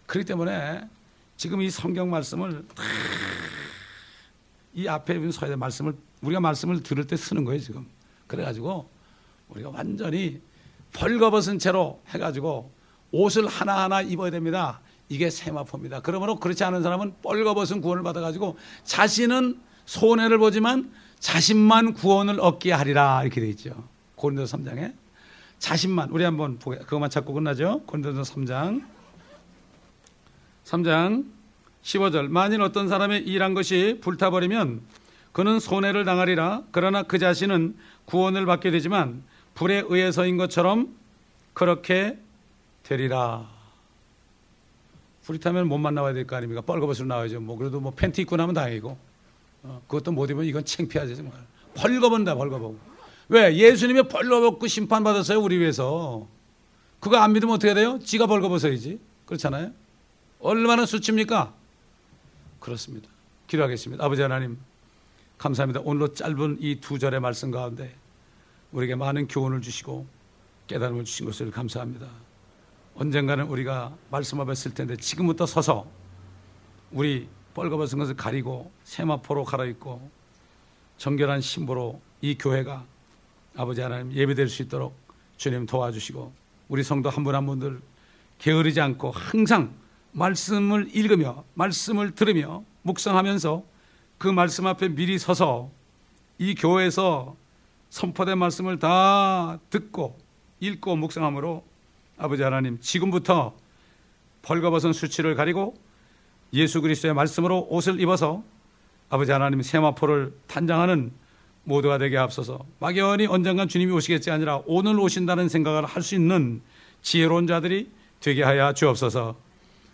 그렇기 때문에 지금 이 성경 말씀을 이 앞에 있는 서야 될 말씀을 우리가 말씀을 들을 때 쓰는 거예요, 지금. 그래가지고 우리가 완전히 벌거벗은 채로 해가지고 옷을 하나하나 입어야 됩니다. 이게 세마포입니다. 그러므로 그렇지 않은 사람은 뻘거벗은 구원을 받아가지고 자신은 손해를 보지만 자신만 구원을 얻게 하리라 이렇게 되어 있죠. 고린도서 3장에 자신만 우리 한번 보게 그것만 찾고 끝나죠. 고린도서 3장 3장 15절 만일 어떤 사람의 일한 것이 불타버리면 그는 손해를 당하리라 그러나 그 자신은 구원을 받게 되지만 불에 의해서인 것처럼 그렇게 되리라. 불이 타면 몸만 나와야 될 거 아닙니까? 뻘거벗으로 나와야죠. 뭐 그래도 뭐 팬티 입고 나면 다행이고 어, 그것도 못 입으면 이건 창피하지 정말. 벌거벗는다 벌거벗고. 왜? 예수님이 벌거벗고 심판받았어요 우리 위해서. 그거 안 믿으면 어떻게 돼요? 지가 벌거벗어야지. 그렇잖아요. 얼마나 수치입니까? 그렇습니다. 기도하겠습니다. 아버지 하나님 감사합니다. 오늘로 짧은 이 두 절의 말씀 가운데 우리에게 많은 교훈을 주시고 깨달음을 주신 것을 감사합니다. 언젠가는 우리가 말씀 앞에 쓸 텐데 지금부터 서서 우리 뻘거벗은 것을 가리고 세마포로 갈아입고 정결한 신부로 이 교회가 아버지 하나님 예배될 수 있도록 주님 도와주시고 우리 성도 한 분 한 분들 게으르지 않고 항상 말씀을 읽으며 말씀을 들으며 묵상하면서 그 말씀 앞에 미리 서서 이 교회에서 선포된 말씀을 다 듣고 읽고 묵상함으로 아버지 하나님 지금부터 벌거벗은 수치를 가리고 예수 그리스도의 말씀으로 옷을 입어서 아버지 하나님 세마포를 탄장하는 모두가 되게 앞서서. 막연히 언젠간 주님이 오시겠지 아니라 오늘 오신다는 생각을 할 수 있는 지혜로운 자들이 되게 하여 주옵소서